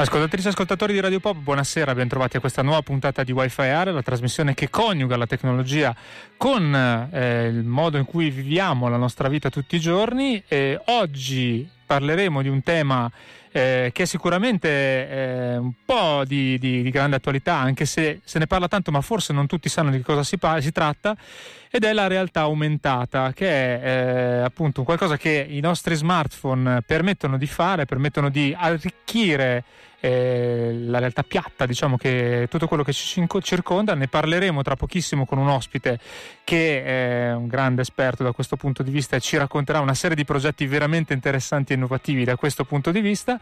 Ascoltatrici e ascoltatori di Radio Pop, buonasera, ben trovati a questa nuova puntata di Wi-Fi Area, la trasmissione che coniuga la tecnologia con eh, il modo in cui viviamo la nostra vita tutti i giorni. E oggi parleremo di un tema eh, che è sicuramente eh, un po' di, di, di, grande attualità, anche se se ne parla tanto, ma forse non tutti sanno di cosa si, pa- si tratta, ed è la realtà aumentata, che è eh, appunto qualcosa che i nostri smartphone permettono di fare, permettono di arricchire eh, la realtà piatta, diciamo che tutto quello che ci circonda. Ne parleremo tra pochissimo con un ospite che è un grande esperto da questo punto di vista e ci racconterà una serie di progetti veramente interessanti e innovativi da questo punto di vista.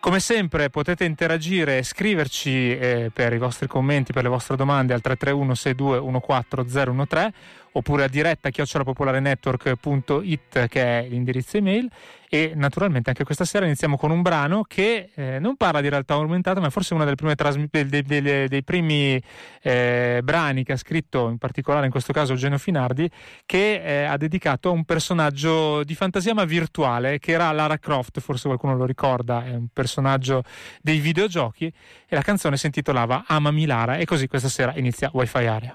Come sempre potete interagire e scriverci eh, per i vostri commenti, per le vostre domande al 331 62 14013 oppure a diretta chiocciolapopolarenetwork.it che è l'indirizzo email. E naturalmente anche questa sera iniziamo con un brano che eh, non parla di realtà aumentata ma è forse uno dei, trasmi- dei, dei, dei primi eh, brani che ha scritto in particolare in questo caso Eugenio Finardi che eh, ha dedicato a un personaggio di fantasia ma virtuale che era Lara Croft forse qualcuno lo ricorda è un personaggio dei videogiochi e la canzone si intitolava Amami Lara e così questa sera inizia Wi-Fi Area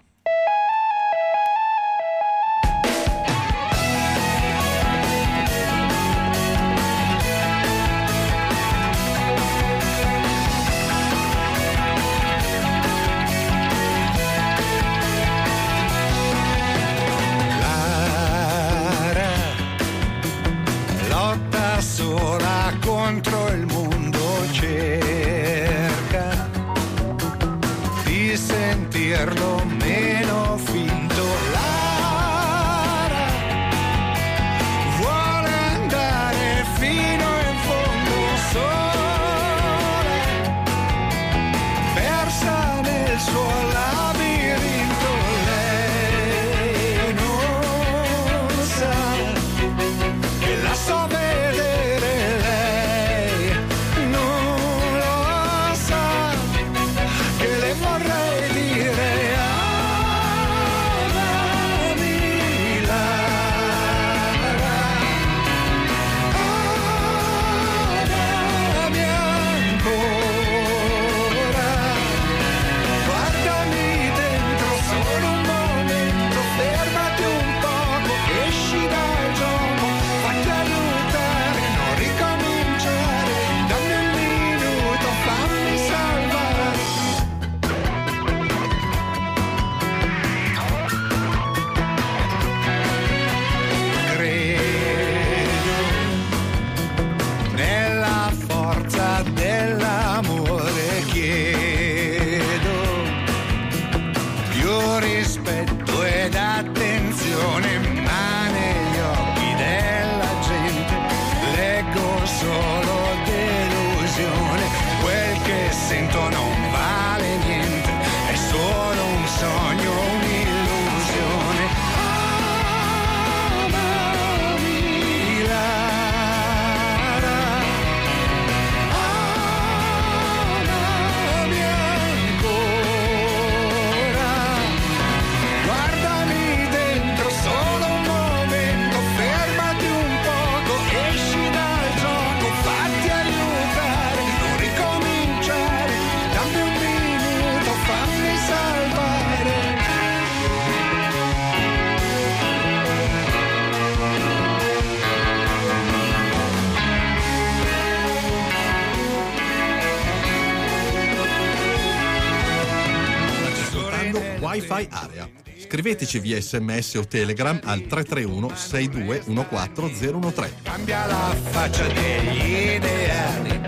Scriveteci via sms o telegram al 331 6214013. Cambia la faccia degli ideali,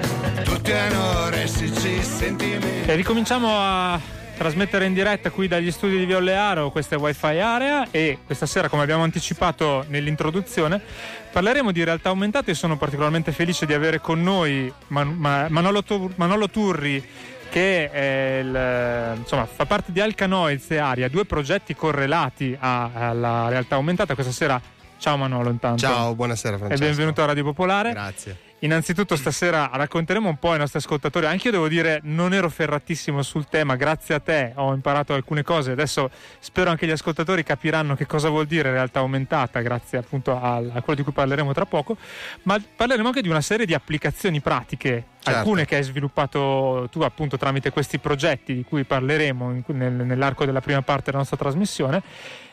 tutti hanno restici sentimenti. E ricominciamo a trasmettere in diretta qui dagli studi di Viollearo questa è Wi-Fi Area e questa sera come abbiamo anticipato nell'introduzione parleremo di realtà aumentate e sono particolarmente felice di avere con noi Man- Man- Manolo, Tur- Manolo Turri che è il, insomma, fa parte di Alcanoids e Aria, due progetti correlati a, alla realtà aumentata. Questa sera, ciao Manolo intanto. Ciao, buonasera Francesco. E benvenuto a Radio Popolare. Grazie. Innanzitutto stasera racconteremo un po' ai nostri ascoltatori, anche io devo dire non ero ferratissimo sul tema, grazie a te ho imparato alcune cose, adesso spero anche gli ascoltatori capiranno che cosa vuol dire realtà aumentata, grazie appunto a, a quello di cui parleremo tra poco, ma parleremo anche di una serie di applicazioni pratiche, certo. alcune che hai sviluppato tu appunto tramite questi progetti di cui parleremo in, nel, nell'arco della prima parte della nostra trasmissione.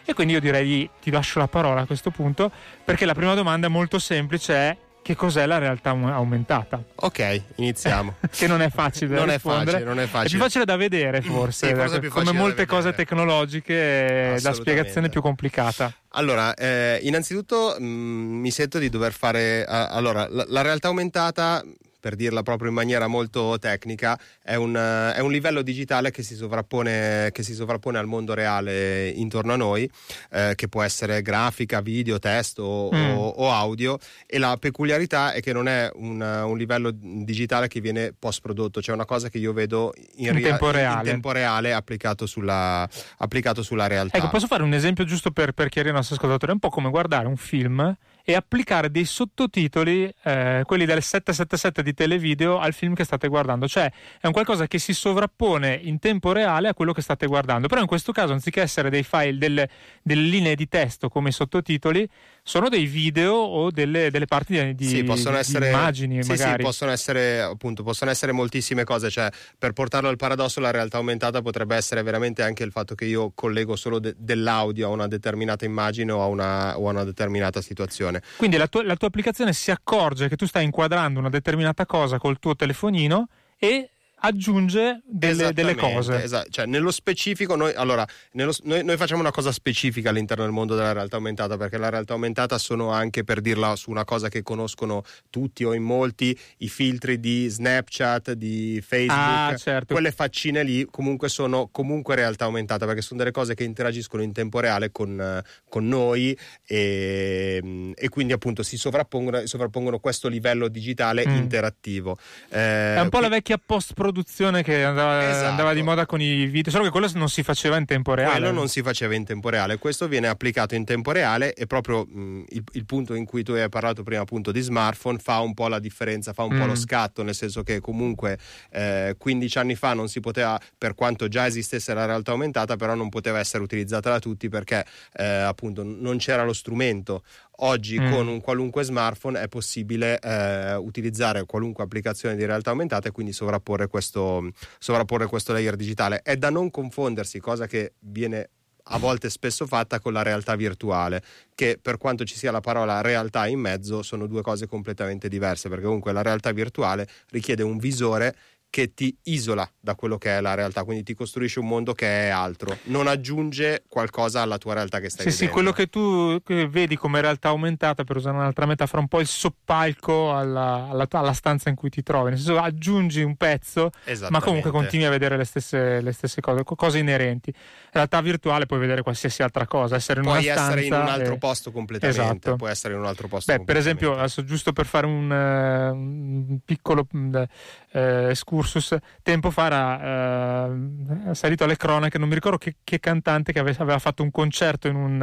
E quindi io direi ti lascio la parola a questo punto perché la prima domanda è molto semplice è che cos'è la realtà aumentata. Ok, iniziamo. che non è facile non da rispondere. È facile, non è facile. È più facile da vedere forse, sì, forse come molte cose tecnologiche la spiegazione è più complicata. Allora, eh, innanzitutto mh, mm, mi sento di dover fare... Uh, allora, la, la realtà aumentata per dirla proprio in maniera molto tecnica, è un, è un livello digitale che si, che si, sovrappone, al mondo reale intorno a noi, eh, che può essere grafica, video, testo mm. o, o, audio, e la peculiarità è che non è un, un, livello digitale che viene post prodotto, cioè una cosa che io vedo in, in, rea- tempo, reale. in tempo, reale. applicato sulla, applicato sulla realtà. Ecco, posso fare un esempio giusto per, per chiarire ai nostri ascoltatori? È un po' come guardare un film e applicare dei sottotitoli, eh, quelli del 777 di televideo, al film che state guardando. Cioè è un qualcosa che si sovrappone in tempo reale a quello che state guardando. Però in questo caso, anziché essere dei file, delle, delle linee di testo come i sottotitoli, sono dei video o delle, delle parti di, sì, possono essere, di immagini sì, magari. Sì, possono essere, appunto, possono essere moltissime cose, cioè per portarlo al paradosso la realtà aumentata potrebbe essere veramente anche il fatto che io collego solo de- dell'audio a una determinata immagine o a una, o a una determinata situazione. Quindi la tua, la tua applicazione si accorge che tu stai inquadrando una determinata cosa col tuo telefonino e aggiunge delle, delle cose. Esatto. Cioè, nello specifico, noi, allora, nello, noi, noi, facciamo una cosa specifica all'interno del mondo della realtà aumentata, perché la realtà aumentata sono anche, per dirla su una cosa che conoscono tutti o in molti, i filtri di Snapchat, di Facebook, ah, certo. quelle faccine lì comunque sono comunque realtà aumentata, perché sono delle cose che interagiscono in tempo reale con, con noi e, e, quindi appunto si sovrappongono, sovrappongono questo livello digitale mm. interattivo. Eh, È un po' la vecchia post-produzione produzione che andava, esatto. andava, di moda con i video, solo che quello non si faceva in tempo reale. Quello non si faceva in tempo reale, questo viene applicato in tempo reale e proprio mh, il, il, punto in cui tu hai parlato prima appunto di smartphone fa un po' la differenza, fa un mm. po' lo scatto, nel senso che comunque eh, 15 anni fa non si poteva, per quanto già esistesse la realtà aumentata, però non poteva essere utilizzata da tutti perché eh, appunto non c'era lo strumento oggi mm. con un qualunque smartphone è possibile eh, utilizzare qualunque applicazione di realtà aumentata e quindi sovrapporre questo, sovrapporre questo layer digitale. È da non confondersi, cosa che viene a volte spesso fatta con la realtà virtuale, che per quanto ci sia la parola realtà in mezzo, sono due cose completamente diverse, perché comunque la realtà virtuale richiede un visore che ti isola da quello che è la realtà, quindi ti costruisce un mondo che è altro, non aggiunge qualcosa alla tua realtà che stai sì, vedendo. Sì, quello che tu vedi come realtà aumentata, per usare un'altra metafora, un po' il soppalco alla, alla, alla stanza in cui ti trovi, nel senso aggiungi un pezzo, ma comunque continui a vedere le stesse, le stesse cose, cose inerenti. In realtà virtuale puoi vedere qualsiasi altra cosa, essere in puoi una stanza... essere in un altro e... posto completamente, esatto. puoi essere in un altro posto Beh, per esempio, adesso, giusto per fare un, uh, un piccolo uh, excursus, tempo fa era uh, salito alle cronache, non mi ricordo che, che cantante che aveva fatto un concerto un,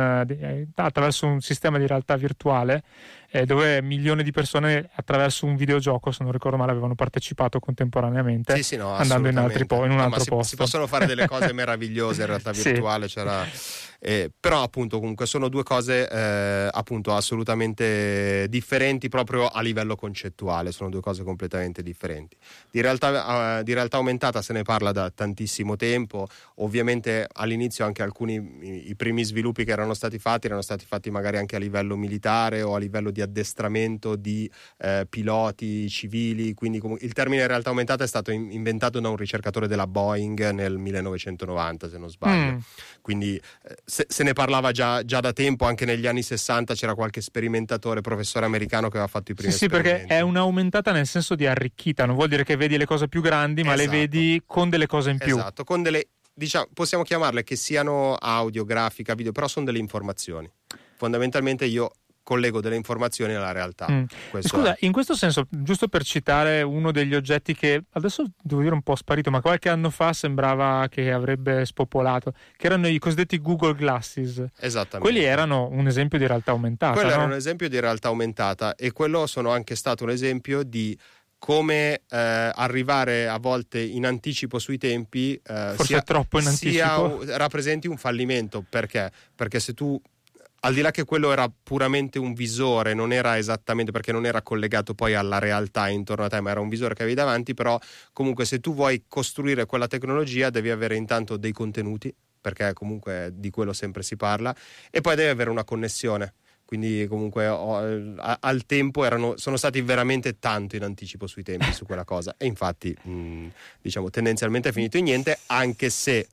attraverso un sistema di realtà virtuale eh, dove milioni di persone attraverso un videogioco, se non ricordo male, avevano partecipato contemporaneamente sì, sì, no, andando in, po- in un no, altro si, posto. Si possono fare delle cose meravigliose in realtà virtuale, sì. c'era eh, però appunto comunque sono due cose eh, appunto assolutamente differenti proprio a livello concettuale, sono due cose completamente differenti. Di realtà, uh, di realtà aumentata se ne parla da tantissimo tempo, ovviamente all'inizio anche alcuni i, primi sviluppi che erano stati fatti erano stati fatti magari anche a livello militare o a livello di addestramento di eh, piloti civili, quindi comunque, il termine realtà aumentata è stato in, inventato da un ricercatore della Boeing nel 1990 se non sbaglio. Mm. Quindi eh, se, se ne parlava già, già, da tempo, anche negli anni 60 c'era qualche sperimentatore, professore americano che aveva fatto i primi sì, Sì, perché è un'aumentata nel senso di arricchita, non vuol dire che vedi le cose più grandi, ma esatto. le vedi con delle cose in più. Esatto, con delle, diciamo, possiamo chiamarle che siano audio, grafica, video, però sono delle informazioni. Fondamentalmente io collego delle informazioni alla realtà. Mm. Scusa, è. in questo senso, giusto per citare uno degli oggetti che adesso devo dire un po' sparito, ma qualche anno fa sembrava che avrebbe spopolato, che erano i cosiddetti Google Glasses. Esattamente. Quelli erano un esempio di realtà aumentata. Quello no? era un esempio di realtà aumentata e quello sono anche stato un esempio di come eh, arrivare a volte in anticipo sui tempi eh, sia, troppo in anticipo. Sia, rappresenti un fallimento perché? Perché se tu al di là che quello era puramente un visore, non era esattamente perché non era collegato poi alla realtà intorno a te, ma era un visore che avevi davanti, però comunque se tu vuoi costruire quella tecnologia devi avere intanto dei contenuti, perché comunque di quello sempre si parla, e poi devi avere una connessione quindi comunque ho, a, al tempo erano, sono stati veramente tanto in anticipo sui tempi su quella cosa. E infatti mh, diciamo tendenzialmente è finito in niente anche se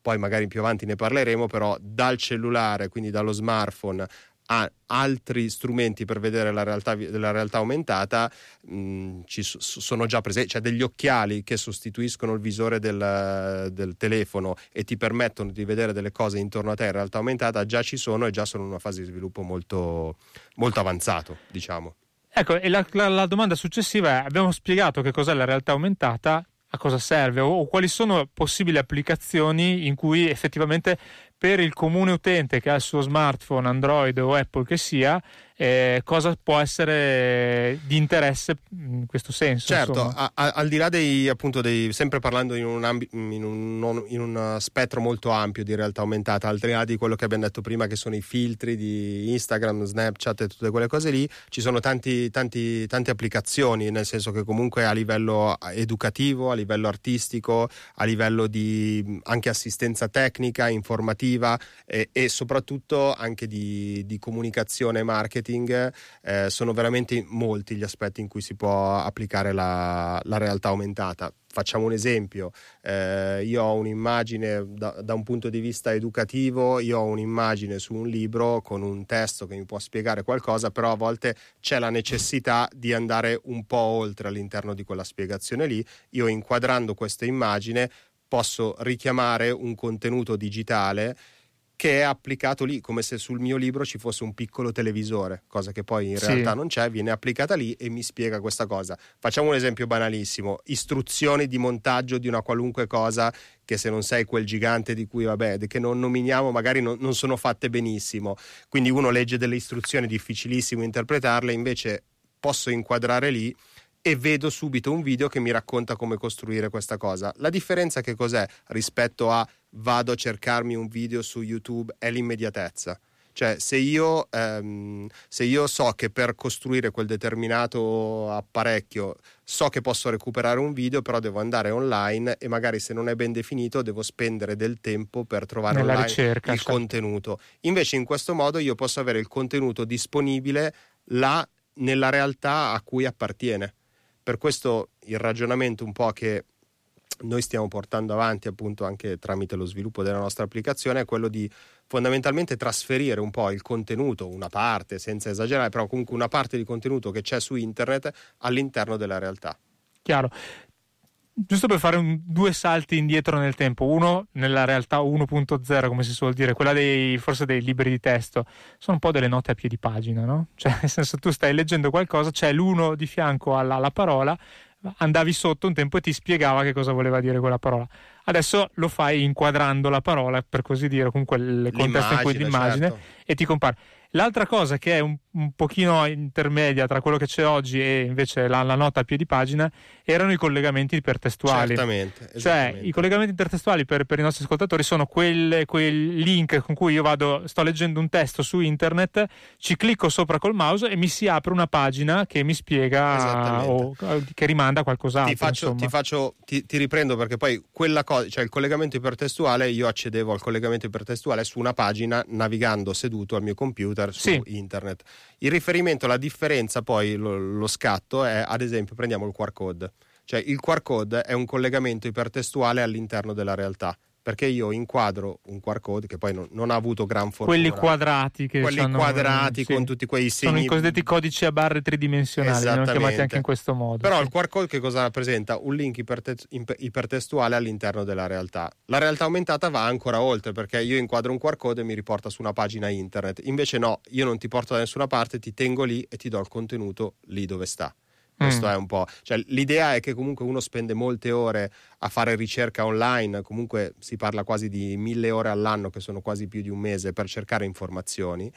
poi magari più avanti ne parleremo però dal cellulare quindi dallo smartphone a altri strumenti per vedere la realtà, la realtà aumentata mh, ci sono già presenti, cioè degli occhiali che sostituiscono il visore del, del, telefono e ti permettono di vedere delle cose intorno a te in realtà aumentata, già ci sono e già sono in una fase di sviluppo molto, molto avanzato, diciamo. Ecco, e la, la, la domanda successiva è, abbiamo spiegato che cos'è la realtà aumentata, a cosa serve o, o quali sono possibili applicazioni in cui effettivamente per il comune utente che ha il suo smartphone, Android o Apple che sia, eh, cosa può essere di interesse in questo senso. Certo, a, a, al di là dei, appunto, dei, sempre parlando in un, ambi, in, un, in un, spettro molto ampio di realtà aumentata, al di là di quello che abbiamo detto prima, che sono i filtri di Instagram, Snapchat e tutte quelle cose lì, ci sono tanti, tanti, tante applicazioni, nel senso che comunque a livello educativo, a livello artistico, a livello di anche assistenza tecnica, informativa e, e soprattutto anche di, di comunicazione e marketing marketing eh, sono veramente molti gli aspetti in cui si può applicare la, la realtà aumentata. Facciamo un esempio, eh, io ho un'immagine da, da, un punto di vista educativo, io ho un'immagine su un libro con un testo che mi può spiegare qualcosa, però a volte c'è la necessità di andare un po' oltre all'interno di quella spiegazione lì. Io inquadrando questa immagine posso richiamare un contenuto digitale che è applicato lì come se sul mio libro ci fosse un piccolo televisore, cosa che poi in sì. realtà non c'è, viene applicata lì e mi spiega questa cosa. Facciamo un esempio banalissimo, istruzioni di montaggio di una qualunque cosa che se non sei quel gigante di cui vabbè, che non nominiamo, magari non, non sono fatte benissimo. Quindi uno legge delle istruzioni difficilissimo interpretarle, invece posso inquadrare lì e vedo subito un video che mi racconta come costruire questa cosa. La differenza che cos'è rispetto a vado a cercarmi un video su YouTube è l'immediatezza. Cioè, se io, ehm, se io, so che per costruire quel determinato apparecchio so che posso recuperare un video, però devo andare online e magari se non è ben definito devo spendere del tempo per trovare Nella online ricerca, il certo. contenuto. Invece, in questo modo io posso avere il contenuto disponibile là nella realtà a cui appartiene. Per questo il ragionamento un po' che noi stiamo portando avanti appunto anche tramite lo sviluppo della nostra applicazione è quello di fondamentalmente trasferire un po' il contenuto, una parte senza esagerare, però comunque una parte di contenuto che c'è su internet all'interno della realtà. Chiaro. Giusto per fare un, due salti indietro nel tempo, uno nella realtà 1.0, come si suol dire, quella dei forse dei libri di testo, sono un po' delle note a piedi pagina, no? Cioè, nel senso, tu stai leggendo qualcosa, c'è l'uno di fianco alla, alla parola, andavi sotto un tempo e ti spiegava che cosa voleva dire quella parola. Adesso lo fai inquadrando la parola, per così dire, comunque il contesto in cui l'immagine certo. e ti compare. L'altra cosa che è un, un, pochino intermedia tra quello che c'è oggi e invece la, la, nota a piedi pagina erano i collegamenti ipertestuali. Certamente. Cioè, i collegamenti intertestuali per, per, i nostri ascoltatori sono quelle, quei link con cui io vado, sto leggendo un testo su internet, ci clicco sopra col mouse e mi si apre una pagina che mi spiega o che rimanda a qualcos'altro. Ti, faccio, ti, faccio, ti, ti riprendo perché poi quella cosa, cioè il collegamento ipertestuale, io accedevo al collegamento ipertestuale su una pagina navigando seduto al mio computer computer, su sì. internet. Il riferimento, la differenza poi, lo, lo scatto è ad esempio prendiamo il QR code. Cioè il QR code è un collegamento ipertestuale all'interno della realtà perché io inquadro un QR code che poi non, non ha avuto gran fortuna. Quelli quadrati che Quelli sono, quadrati sì. con tutti quei segni. Sono i cosiddetti codici a barre tridimensionali, li hanno chiamati anche in questo modo. Però sì. il QR code che cosa rappresenta? Un link iperte- imp- ipertestuale all'interno della realtà. La realtà aumentata va ancora oltre perché io inquadro un QR code e mi riporta su una pagina internet. Invece no, io non ti porto da nessuna parte, ti tengo lì e ti do il contenuto lì dove sta. Questo Mm. è un po'. Cioè, l'idea è che comunque uno spende molte ore a fare ricerca online, comunque si parla quasi di mille ore all'anno, che sono quasi più di un mese, per cercare informazioni.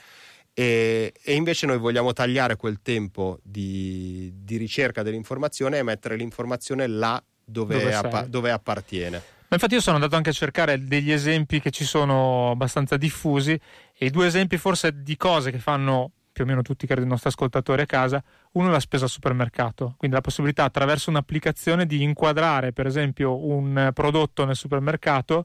E, e invece noi vogliamo tagliare quel tempo di, di ricerca dell'informazione e mettere l'informazione là dove, Dove appa- dove appartiene. Ma infatti io sono andato anche a cercare degli esempi che ci sono abbastanza diffusi e i due esempi forse di cose che fanno più o meno tutti credo i nostri ascoltatori a casa, uno è la spesa al supermercato, quindi la possibilità attraverso un'applicazione di inquadrare per esempio un prodotto nel supermercato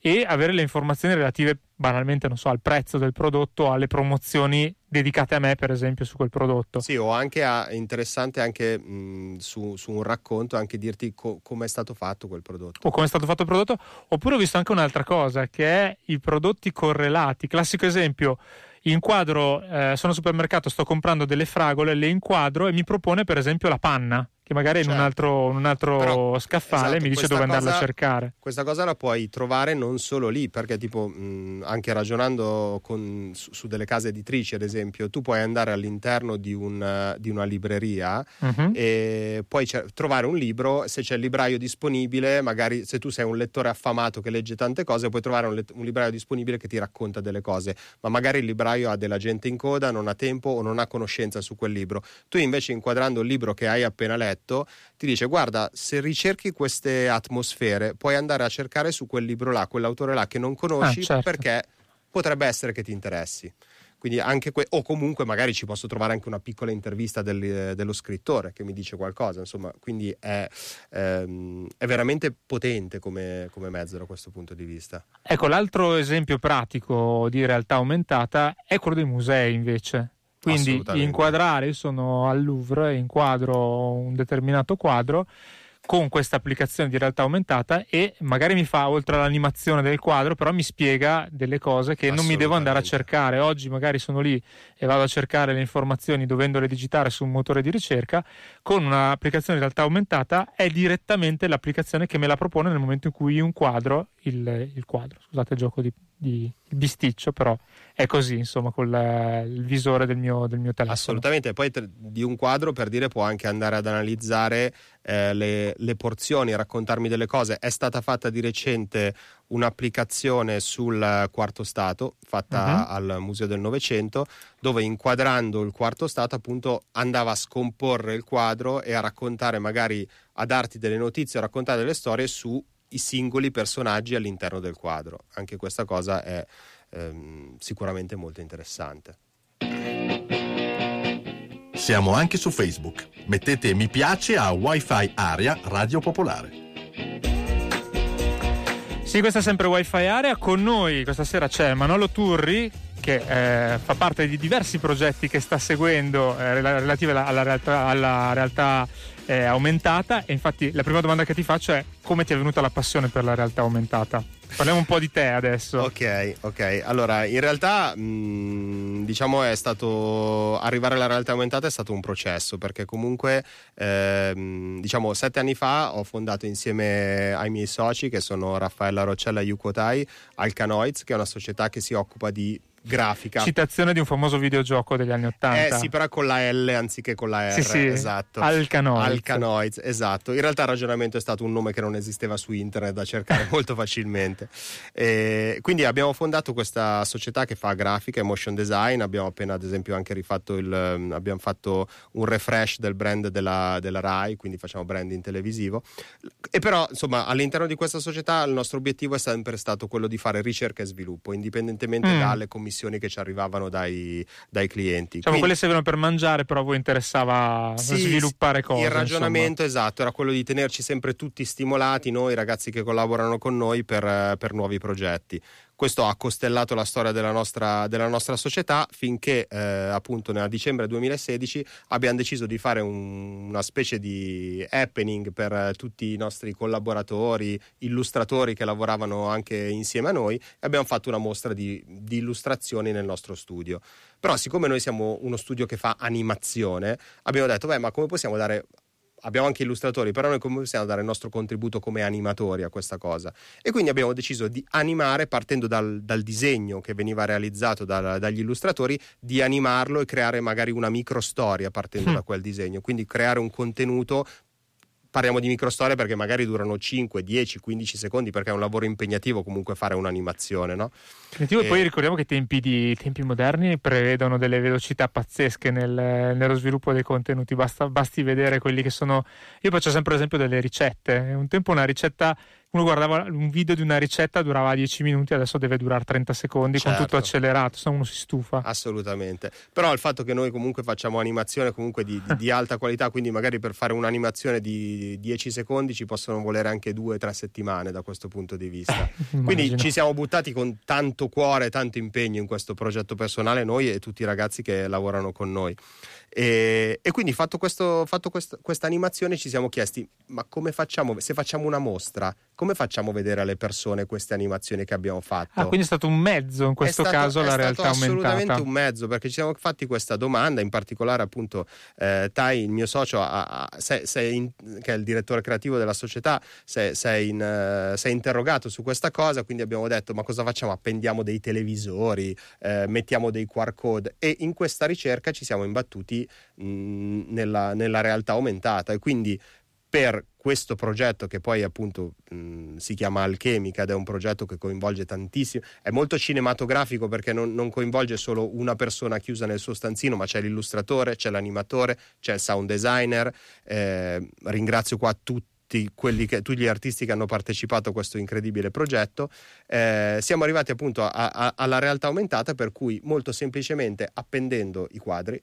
e avere le informazioni relative banalmente non so al prezzo del prodotto, alle promozioni dedicate a me per esempio su quel prodotto. Sì, o anche a- interessante anche mh, su, su un racconto anche dirti co- come è stato fatto quel prodotto. o come è stato fatto il prodotto, oppure ho visto anche un'altra cosa che è i prodotti correlati. Classico esempio, inquadro, eh, sono al supermercato, sto comprando delle fragole, le inquadro e mi propone per esempio la panna, che magari in un Certo. altro, un altro Però, scaffale esatto, mi dice dove andarla a cosa- cercare. Questa cosa la puoi trovare non solo lì, perché tipo mh, anche ragionando con- su, su delle case editrici, ad esempio, tu puoi andare all'interno di, un, di una libreria Mhm. e puoi cer- trovare un libro, se c'è il libraio disponibile, magari se tu sei un lettore affamato che legge tante cose, puoi trovare un, let- un libraio disponibile che ti racconta delle cose, ma magari il libraio ha della gente in coda, non ha tempo o non ha conoscenza su quel libro. Tu invece inquadrando il libro che hai appena letto, ti dice guarda, se ricerchi queste atmosfere, puoi andare a cercare su quel libro là, quell'autore là che non conosci Ah, certo. perché potrebbe essere che ti interessi. Quindi anche que- o comunque magari ci posso trovare anche una piccola intervista del- dello scrittore che mi dice qualcosa, insomma, quindi è, ehm, è veramente potente come, come mezzo da questo punto di vista. Ecco, l'altro esempio pratico di realtà aumentata è quello dei musei invece. Quindi inquadrare, io sono al Louvre e inquadro un determinato quadro con questa applicazione di realtà aumentata e magari mi fa oltre all'animazione del quadro, però mi spiega delle cose che non mi devo andare a cercare. Oggi magari sono lì e vado a cercare le informazioni dovendole digitare su un motore di ricerca, con un'applicazione di realtà aumentata è direttamente l'applicazione che me la propone nel momento in cui io inquadro il, il quadro. Scusate il gioco di, di il bisticcio, però è così, insomma, con la- il visore del mio, del mio telefono. Assolutamente, poi tre- di un quadro per dire può anche andare ad analizzare eh, le, le porzioni, raccontarmi delle cose. È stata fatta di recente un'applicazione sul quarto stato fatta al Museo del Novecento dove inquadrando il quarto stato appunto andava a scomporre il quadro e a raccontare magari a darti delle notizie a raccontare delle storie sui singoli personaggi all'interno del quadro. Anche questa cosa è ehm, sicuramente molto interessante. Siamo anche su Facebook. Mettete mi piace a Wi-Fi Area Radio Popolare. Sì, questa è sempre Wi-Fi Area. Con noi questa sera c'è Manolo Turri che eh, fa parte di diversi progetti che sta seguendo eh, rela- relativi alla, alla realtà, alla realtà, eh, aumentata e infatti la prima domanda che ti faccio è come ti è venuta la passione per la realtà aumentata? Parliamo un po' di te adesso. Ok, ok. Allora, in realtà, mh, diciamo, è stato arrivare alla realtà aumentata è stato un processo perché comunque, ehm, diciamo, sette anni fa ho fondato insieme ai miei soci, che sono Raffaella Roccella e Yuko Tai, Alcanoids, che è una società che si occupa di grafica. Citazione di un famoso videogioco degli anni Ottanta. Eh sì, però con la L anziché con la R. Sì, sì. Esatto. Alcanoids. Alcanoids, esatto. In realtà il ragionamento è stato un nome che non esisteva su internet da cercare molto facilmente. E quindi abbiamo fondato questa società che fa grafica e motion design. Abbiamo appena, ad esempio, anche rifatto il. um, abbiamo fatto un refresh del brand della, della Rai, quindi facciamo branding televisivo. E però, insomma, all'interno di questa società il nostro obiettivo è sempre stato quello di fare ricerca e sviluppo, indipendentemente Mm. dalle commissioni che ci arrivavano dai, dai clienti. Diciamo, Quindi- quelle servono per mangiare, però a voi interessava sì, sviluppare cose. Il ragionamento esatto era quello di tenerci sempre tutti stimolati, noi ragazzi che collaborano con noi per, eh, per nuovi progetti. Questo ha costellato la storia della nostra, della nostra società finché eh, appunto nel dicembre 2016 abbiamo deciso di fare un, una specie di happening per tutti i nostri collaboratori, illustratori che lavoravano anche insieme a noi e abbiamo fatto una mostra di, di illustrazioni nel nostro studio. Però siccome noi siamo uno studio che fa animazione, abbiamo detto, beh, ma come possiamo dare abbiamo anche illustratori, però noi come possiamo dare il nostro contributo come animatori a questa cosa? E quindi abbiamo deciso di animare partendo dal, dal disegno che veniva realizzato da, dagli illustratori, di animarlo e creare magari una micro storia partendo mm. da quel disegno, quindi creare un contenuto parliamo di microstorie perché magari durano 5, 10, 15 secondi perché è un lavoro impegnativo comunque fare un'animazione, no? Impegnativo e poi ricordiamo che i tempi, di, tempi moderni prevedono delle velocità pazzesche nel, nello sviluppo dei contenuti, Basta, basti vedere quelli che sono... Io faccio sempre l'esempio delle ricette, un tempo una ricetta uno guardava un video di una ricetta durava 10 minuti, adesso deve durare 30 secondi certo. con tutto accelerato, se no uno si stufa. Assolutamente. Però il fatto che noi comunque facciamo animazione comunque di, di, di alta qualità, quindi magari per fare un'animazione di 10 secondi ci possono volere anche 2-3 settimane da questo punto di vista. quindi ci siamo buttati con tanto cuore, tanto impegno in questo progetto personale, noi e tutti i ragazzi che lavorano con noi. E, e quindi fatto, questo, fatto quest, questa animazione ci siamo chiesti, ma come facciamo, se facciamo una mostra, come facciamo a vedere alle persone queste animazioni che abbiamo fatto? Ah, quindi è stato un mezzo in questo stato, caso la realtà aumentata. assolutamente un mezzo, perché ci siamo fatti questa domanda, in particolare appunto eh, Tai, il mio socio, ha, ha, sei, sei in, che è il direttore creativo della società, sei, sei, in, uh, interrogato su questa cosa, quindi abbiamo detto ma cosa facciamo? Appendiamo dei televisori, eh, mettiamo dei QR code e in questa ricerca ci siamo imbattuti mh, nella, nella realtà aumentata e quindi per questo progetto che poi appunto mh, si chiama Alchemica ed è un progetto che coinvolge tantissimo, è molto cinematografico perché non, non, coinvolge solo una persona chiusa nel suo stanzino, ma c'è l'illustratore, c'è l'animatore, c'è il sound designer. Eh, ringrazio qua tutti che, tutti gli artisti che hanno partecipato a questo incredibile progetto. Eh, siamo arrivati appunto a, a, alla realtà aumentata per cui molto semplicemente appendendo i quadri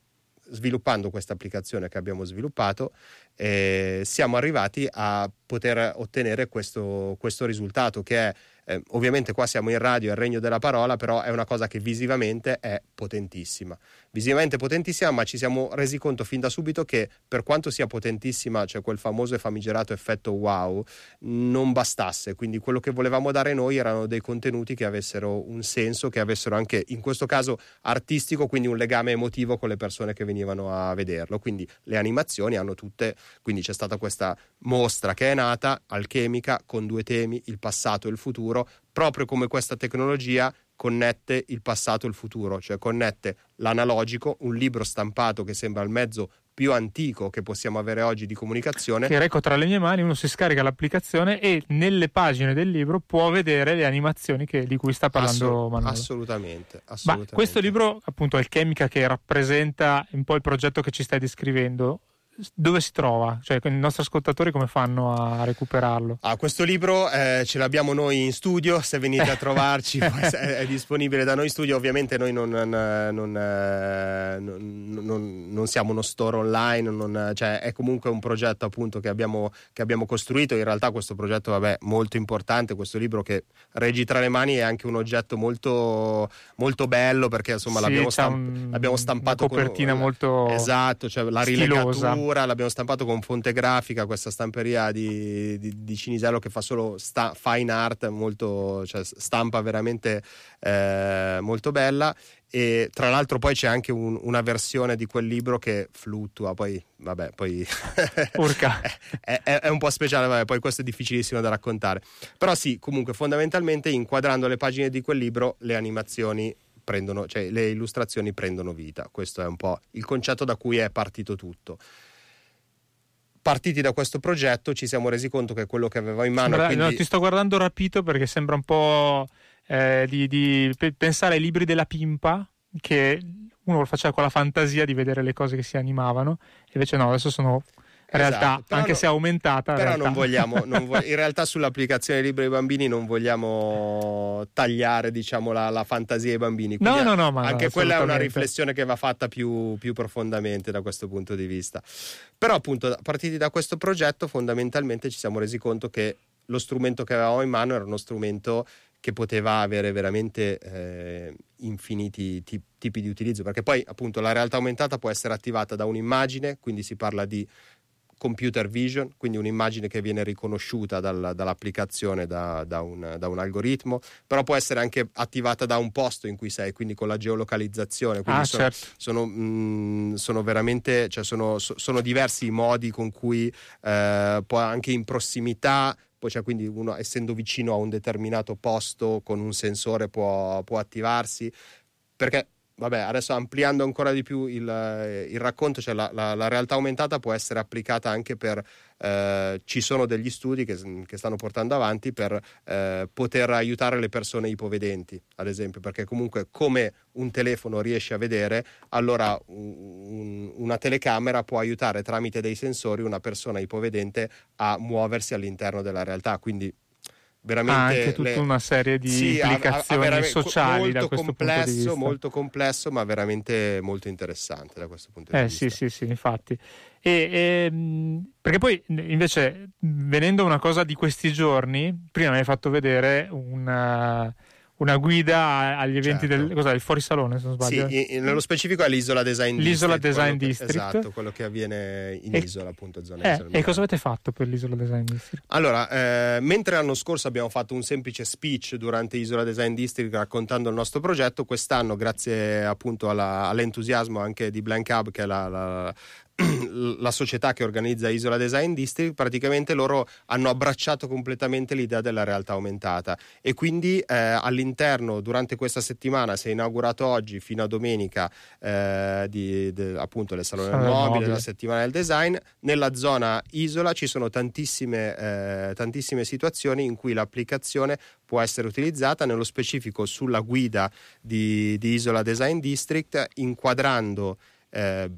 sviluppando questa applicazione che abbiamo sviluppato, eh, siamo arrivati a poter ottenere questo, questo risultato che è eh, ovviamente qua siamo in radio, è il regno della parola, però è una cosa che visivamente è potentissima. Visivamente potentissima, ma ci siamo resi conto fin da subito che per quanto sia potentissima, cioè quel famoso e famigerato effetto wow, non bastasse. Quindi quello che volevamo dare noi erano dei contenuti che avessero un senso, che avessero anche, in questo caso, artistico, quindi un legame emotivo con le persone che venivano a vederlo. Quindi le animazioni hanno tutte, quindi c'è stata questa mostra che è nata, alchemica, con due temi, il passato e il futuro proprio come questa tecnologia connette il passato e il futuro, cioè connette l'analogico, un libro stampato che sembra il mezzo più antico che possiamo avere oggi di comunicazione. Che ecco tra le mie mani, uno si scarica l'applicazione e nelle pagine del libro può vedere le animazioni che, di cui sta parlando Assolut- Manuel. Assolutamente, assolutamente. Ma questo libro, appunto, Alchemica, che rappresenta un po' il progetto che ci stai descrivendo, dove si trova? Cioè, i nostri ascoltatori come fanno a recuperarlo? Ah, questo libro eh, ce l'abbiamo noi in studio, se venite a trovarci è, disponibile da noi in studio, ovviamente noi non, non, non, non siamo uno store online, cioè, è comunque un progetto appunto che abbiamo, che abbiamo, costruito, in realtà questo progetto è molto importante, questo libro che reggi tra le mani è anche un oggetto molto, molto bello perché insomma sì, l'abbiamo, stamp- un, l'abbiamo, stampato una copertina con, molto esatto, cioè la rilegatura addirittura l'abbiamo stampato con fonte grafica, questa stamperia di, di, di Cinisello che fa solo sta, fine art, molto, cioè stampa veramente eh, molto bella. E tra l'altro poi c'è anche un, una versione di quel libro che fluttua, poi vabbè, poi Urca. è, è, è, un po' speciale, vabbè, poi questo è difficilissimo da raccontare. Però sì, comunque fondamentalmente inquadrando le pagine di quel libro le animazioni prendono, cioè le illustrazioni prendono vita. Questo è un po' il concetto da cui è partito tutto partiti da questo progetto ci siamo resi conto che quello che aveva in mano. Sembra, quindi... no, ti sto guardando rapito perché sembra un po' eh, di, di, pensare ai libri della pimpa che uno faceva con la fantasia di vedere le cose che si animavano, invece no, adesso sono realtà, esatto. anche no, se aumentata. Però non vogliamo, non vo- in realtà sull'applicazione Libro ai bambini non vogliamo tagliare diciamo, la, la fantasia ai bambini. no, no, no, ma anche quella è una riflessione che va fatta più, più, profondamente da questo punto di vista. Però appunto partiti da questo progetto fondamentalmente ci siamo resi conto che lo strumento che avevamo in mano era uno strumento che poteva avere veramente eh, infiniti tip- tipi di utilizzo, perché poi appunto la realtà aumentata può essere attivata da un'immagine, quindi si parla di computer vision, quindi un'immagine che viene riconosciuta dal, dall'applicazione da, da, un, da, un, algoritmo, però può essere anche attivata da un posto in cui sei, quindi con la geolocalizzazione. Quindi ah, sono, certo. sono, mh, mm, sono, veramente, cioè sono, sono, diversi i modi con cui eh, può anche in prossimità poi c'è quindi uno essendo vicino a un determinato posto con un sensore può, può attivarsi perché vabbè, adesso ampliando ancora di più il, il racconto, cioè la, la, la, realtà aumentata può essere applicata anche per, eh, ci sono degli studi che, che stanno portando avanti per eh, poter aiutare le persone ipovedenti, ad esempio, perché comunque come un telefono riesce a vedere, allora un, una telecamera può aiutare tramite dei sensori una persona ipovedente a muoversi all'interno della realtà, quindi veramente ha anche tutta le... una serie di sì, implicazioni ha, ha sociali da questo complesso, punto di vista. molto complesso ma veramente molto interessante da questo punto di eh, vista sì sì sì infatti e, e, perché poi invece venendo a una cosa di questi giorni prima mi hai fatto vedere una una guida agli eventi certo. del, cos'è, il fuorisalone se non sbaglio sì, nello specifico è l'isola design l'isola district design che, district esatto quello che avviene in e, isola appunto zona eh, e cosa avete fatto per l'isola design district? allora eh, mentre l'anno scorso abbiamo fatto un semplice speech durante isola design district raccontando il nostro progetto quest'anno grazie appunto alla, all'entusiasmo anche di Blank Hub che è la, la la società che organizza Isola Design District, praticamente loro hanno abbracciato completamente l'idea della realtà aumentata. E quindi eh, all'interno, durante questa settimana, si è inaugurato oggi fino a domenica eh, di, de, appunto del Salone del Mobile, della settimana del design, nella zona Isola ci sono tantissime, eh, tantissime situazioni in cui l'applicazione può essere utilizzata, nello specifico sulla guida di, di Isola Design District, inquadrando eh,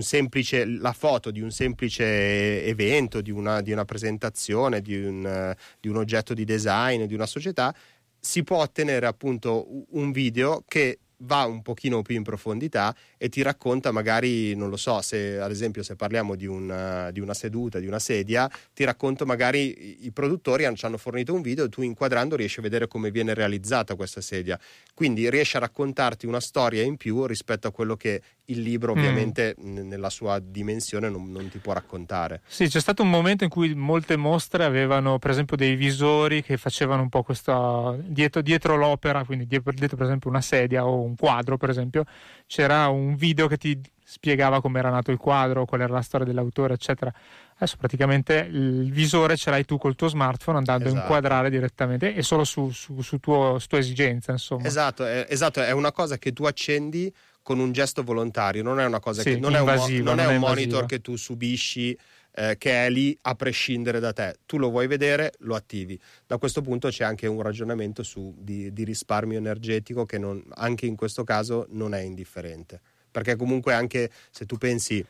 semplice, la foto di un semplice evento, di una, di una presentazione, di un, di un oggetto di design, di una società, si può ottenere appunto un video che va un pochino più in profondità e ti racconta magari, non lo so, se ad esempio se parliamo di una, di una seduta, di una sedia, ti racconto magari i produttori ci hanno fornito un video e tu inquadrando riesci a vedere come viene realizzata questa sedia. Quindi riesci a raccontarti una storia in più rispetto a quello che il libro mm. ovviamente mm. nella sua dimensione non, non, ti può raccontare. Sì, c'è stato un momento in cui molte mostre avevano per esempio dei visori che facevano un po' questa dietro, dietro l'opera, quindi dietro, dietro per esempio una sedia o un quadro per esempio, c'era un video che ti spiegava come era nato il quadro, qual era la storia dell'autore, eccetera. Adesso praticamente il visore ce l'hai tu col tuo smartphone andando esatto. a inquadrare direttamente e solo su, su, su, tuo, su tua esigenza, insomma. Esatto è, esatto, è una cosa che tu accendi con un gesto volontario, non è una cosa sì, che non invasiva, è un, non non è un monitor che tu subisci eh, che è lì a prescindere da te. Tu lo vuoi vedere, lo attivi. Da questo punto c'è anche un ragionamento su, di, di, risparmio energetico che non, anche in questo caso non è indifferente. Perché comunque anche se tu pensi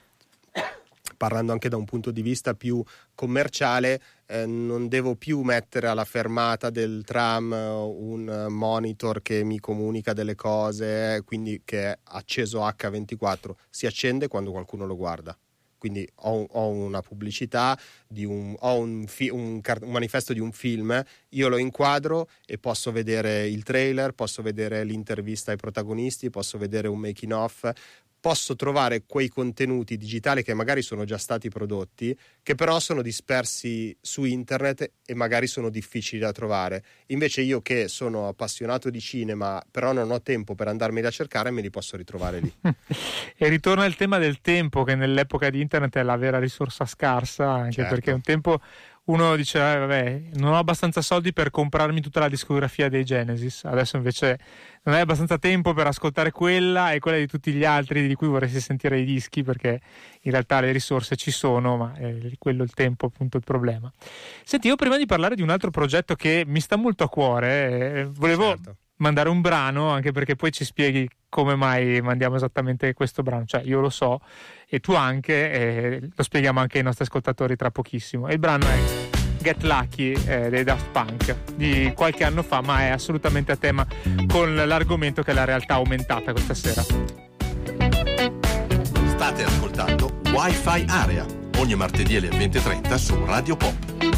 parlando anche da un punto di vista più commerciale, eh, non devo più mettere alla fermata del tram eh, un monitor che mi comunica delle cose, quindi che è acceso H24, si accende quando qualcuno lo guarda. Quindi ho, ho una pubblicità, un, ho un, fi, un, un, manifesto di un film, io lo inquadro e posso vedere il trailer, posso vedere l'intervista ai protagonisti, posso vedere un making off, posso trovare quei contenuti digitali che magari sono già stati prodotti, che però sono dispersi su internet e magari sono difficili da trovare. Invece io che sono appassionato di cinema, però non ho tempo per andarmi a cercare, me li posso ritrovare lì. e ritorna il tema del tempo, che nell'epoca di internet è la vera risorsa scarsa, anche certo. perché un tempo uno dice eh, vabbè non ho abbastanza soldi per comprarmi tutta la discografia dei Genesis adesso invece non hai abbastanza tempo per ascoltare quella e quella di tutti gli altri di cui vorresti sentire i dischi perché in realtà le risorse ci sono ma è quello il tempo appunto il problema senti io prima di parlare di un altro progetto che mi sta molto a cuore eh, volevo certo. Mandare un brano anche perché poi ci spieghi come mai mandiamo esattamente questo brano cioè io lo so e tu anche, eh, lo spieghiamo anche ai nostri ascoltatori tra pochissimo. E il brano è Get Lucky eh, dei Daft Punk di qualche anno fa, ma è assolutamente a tema con l'argomento che è la realtà aumentata questa sera. State ascoltando Wi-Fi Area ogni martedì alle 20.30 su Radio Pop.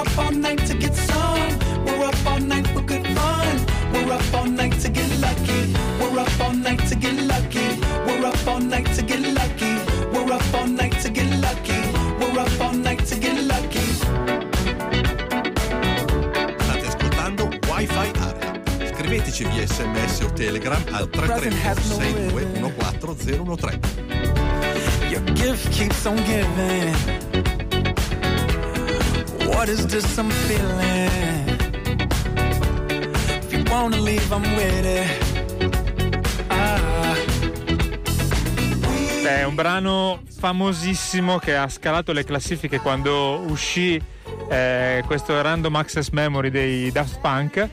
Up all night to get some. We're up all night for good fun. We're up all night to get lucky. We're up all night to get lucky. We're up all night to get lucky. We're up all night to get lucky. We're up all night to get lucky. State ascoltando Wi-Fi Area. Scriveteci via sms o telegram al 331 6214013. Your gift keeps on giving. What is this I'm feeling? If you wanna leave, I'm with it. Ah. È un brano famosissimo che ha scalato le classifiche quando uscì eh, questo Random Access Memory dei Daft Punk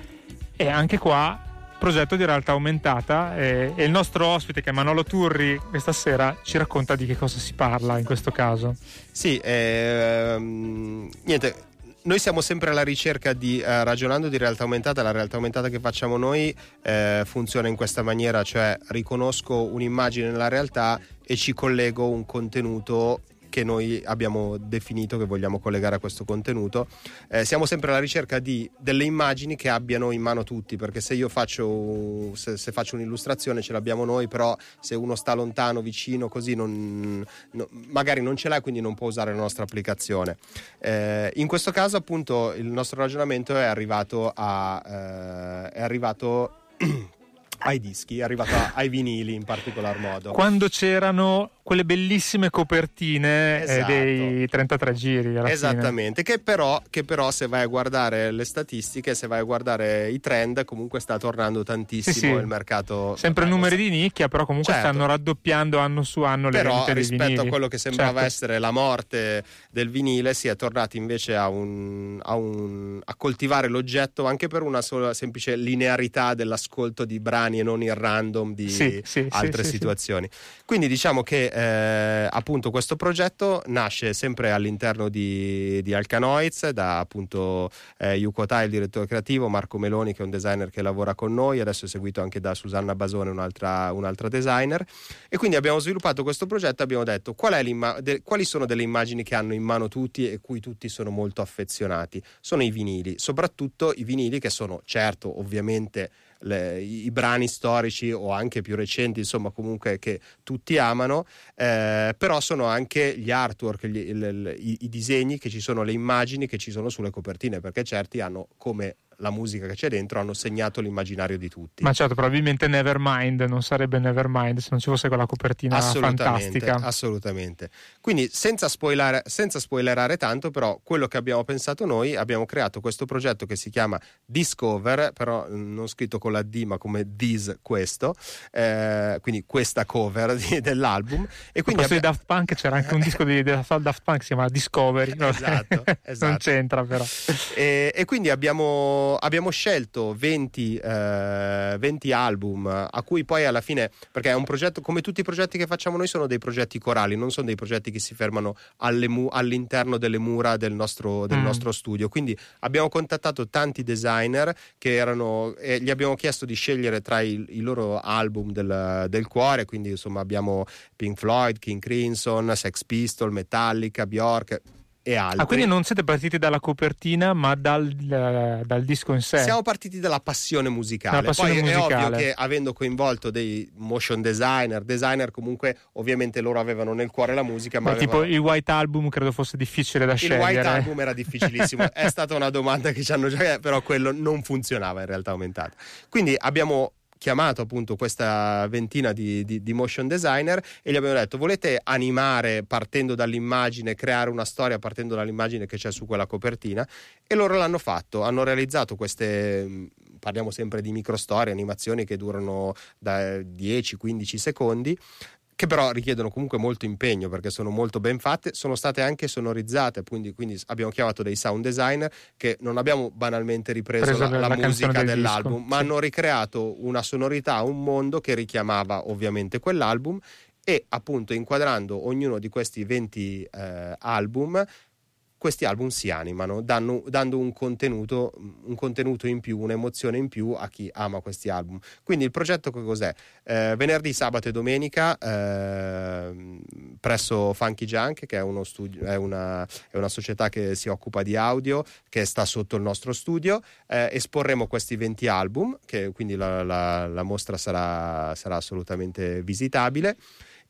e anche qua progetto di realtà aumentata eh, e il nostro ospite che è Manolo Turri questa sera ci racconta di che cosa si parla in questo caso. Sì, ehm, niente. Noi siamo sempre alla ricerca di, eh, ragionando di realtà aumentata, la realtà aumentata che facciamo noi eh, funziona in questa maniera, cioè riconosco un'immagine nella realtà e ci collego un contenuto che noi abbiamo definito che vogliamo collegare a questo contenuto. Eh, siamo sempre alla ricerca di delle immagini che abbiano in mano tutti, perché se io faccio, se, se faccio un'illustrazione ce l'abbiamo noi, però se uno sta lontano, vicino, così non, no, magari non ce l'ha, quindi non può usare la nostra applicazione. Eh, in questo caso, appunto, il nostro ragionamento è arrivato a eh, è arrivato ai dischi, è arrivato ai vinili in particolar modo. Quando c'erano quelle bellissime copertine eh, Esatto. dei 33 giri. Esattamente, che però, che però se vai a guardare le statistiche, se vai a guardare i trend, comunque sta tornando tantissimo Sì, sì. il mercato. Sempre vabbè, numeri di nicchia, però comunque Certo. stanno raddoppiando anno su anno le Però rispetto vinili. a quello che sembrava Certo. essere la morte del vinile, si è tornati invece a, un, a, un- a coltivare l'oggetto anche per una sola semplice linearità dell'ascolto di brani e non il random di Sì, altre situazioni. Quindi diciamo che eh, appunto questo progetto nasce sempre all'interno di, di Alcanoids da appunto eh, Yuko Tai, il direttore creativo, Marco Meloni che è un designer che lavora con noi, adesso è seguito anche da Susanna Basone, un'altra, un'altra designer. E quindi abbiamo sviluppato questo progetto abbiamo detto qual de- quali sono delle immagini che hanno in mano tutti e cui tutti sono molto affezionati. Sono i vinili, soprattutto i vinili che sono certo ovviamente le- i, brani storici o anche più recenti, insomma comunque che tutti amano, eh, però sono anche gli artwork, gli- il- il- i, i disegni che ci sono, le immagini che ci sono sulle copertine, perché certi hanno come la musica che c'è dentro hanno segnato l'immaginario di tutti. Ma certo, probabilmente Nevermind non sarebbe Nevermind se non ci fosse quella copertina Assolutamente, fantastica. assolutamente. Quindi senza, spoiler- senza spoilerare tanto, però quello che abbiamo pensato noi, abbiamo creato questo progetto che si chiama Discover, però mm, non scritto con la D ma come This questo, eh, quindi questa cover di- dell'album. E quindi abbia- Daft Punk c'era anche un disco di Daft Daft Punk che si chiama Discovery. Esatto, esatto. non c'entra però. E, e quindi abbiamo, abbiamo scelto 20, eh, 20 album a cui poi alla fine, perché è un progetto, come tutti i progetti che facciamo noi, sono dei progetti corali, non sono dei progetti che si fermano mu- all'interno delle mura del nostro, del Mm. nostro studio. Quindi abbiamo contattato tanti designer che erano, e gli abbiamo chiesto di scegliere tra i, i loro album del, del cuore, quindi insomma abbiamo Pink Floyd, King Crimson, Sex Pistol, Metallica, Bjork e altri. Ah, quindi non siete partiti dalla copertina, ma dal, eh, dal disco in sé. Siamo partiti dalla passione musicale. Dalla passione Poi è musicale. ovvio che avendo coinvolto dei motion designer, designer comunque ovviamente loro avevano nel cuore la musica, ma tipo avevano- il White Album credo fosse difficile da il scegliere. white album era difficilissimo. è stata una domanda che ci hanno già però quello non funzionava in realtà aumentata. Quindi abbiamo chiamato appunto questa ventina di, di- di motion designer e gli abbiamo detto volete animare partendo dall'immagine, creare una storia partendo dall'immagine che c'è su quella copertina? E loro l'hanno fatto, hanno realizzato queste, parliamo sempre di microstorie, animazioni che durano da 10-15 secondi che però richiedono comunque molto impegno perché sono molto ben fatte, sono state anche sonorizzate, quindi, quindi abbiamo chiamato dei sound designer che non abbiamo banalmente ripreso Preso la, la- musica del dell'album, disco, ma sì. hanno ricreato una sonorità, un mondo che richiamava ovviamente quell'album e appunto inquadrando ognuno di questi 20 eh, album questi album si animano, danno- dando un contenuto, un contenuto in più, un'emozione in più a chi ama questi album. Quindi il progetto che cos'è? Eh, venerdì, sabato e domenica ehm, presso Funky Junk, che è, studio, è, una, è una società che si occupa di audio, che sta sotto il nostro studio, eh, esporremo questi 20 album, che quindi la, la- la mostra sarà, sarà assolutamente visitabile.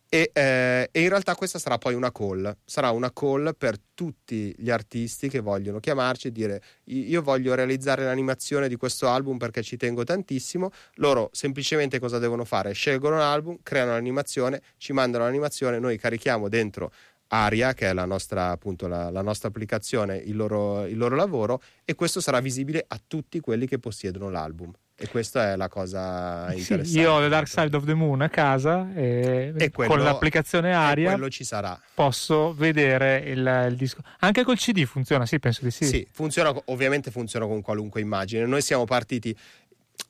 E, eh, e in realtà questa sarà poi una call, sarà una call per tutti gli artisti che vogliono chiamarci e dire "I- io voglio realizzare l'animazione di questo album perché ci tengo tantissimo, loro semplicemente cosa devono fare? Scelgono l'album, creano l'animazione, ci mandano l'animazione, noi carichiamo dentro Aria, che è la nostra, appunto, la, la nostra applicazione, il loro, il loro lavoro e questo sarà visibile a tutti quelli che possiedono l'album. E questa è la cosa Sì, interessante. io ho The Dark Side of the Moon a casa e, E quello- con l'applicazione Aria posso vedere il, il disco. Anche col CD funziona, sì, penso di sì. Sì, funziona, ovviamente funziona con qualunque immagine. Noi siamo partiti.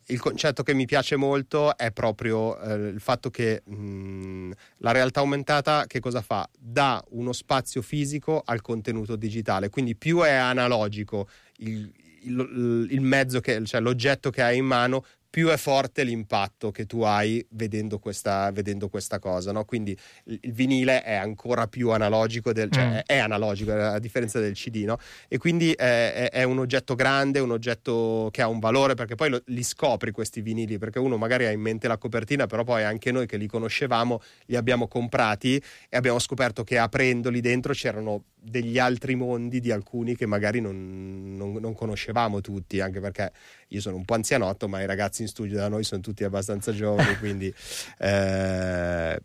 Il concetto che mi piace molto è proprio eh, il fatto che mh, la realtà aumentata che cosa fa? Dà uno spazio fisico al contenuto digitale, quindi più è analogico il, il- il mezzo, che, cioè l'oggetto che hai in mano, più è forte l'impatto che tu hai vedendo questa, vedendo questa cosa. No? Quindi il, il vinile è ancora più analogico, del, cioè Mm. è, è analogico eh, a differenza del CD, no? e quindi è, è- è un oggetto grande, un oggetto che ha un valore perché poi lo- li scopri questi vinili perché uno magari ha in mente la copertina, però poi anche noi che li conoscevamo li abbiamo comprati e abbiamo scoperto che aprendoli dentro c'erano degli altri mondi di alcuni che magari non, non- non conoscevamo tutti, anche perché io sono un po' anzianotto, ma i ragazzi in studio da noi sono tutti abbastanza giovani, quindi eh,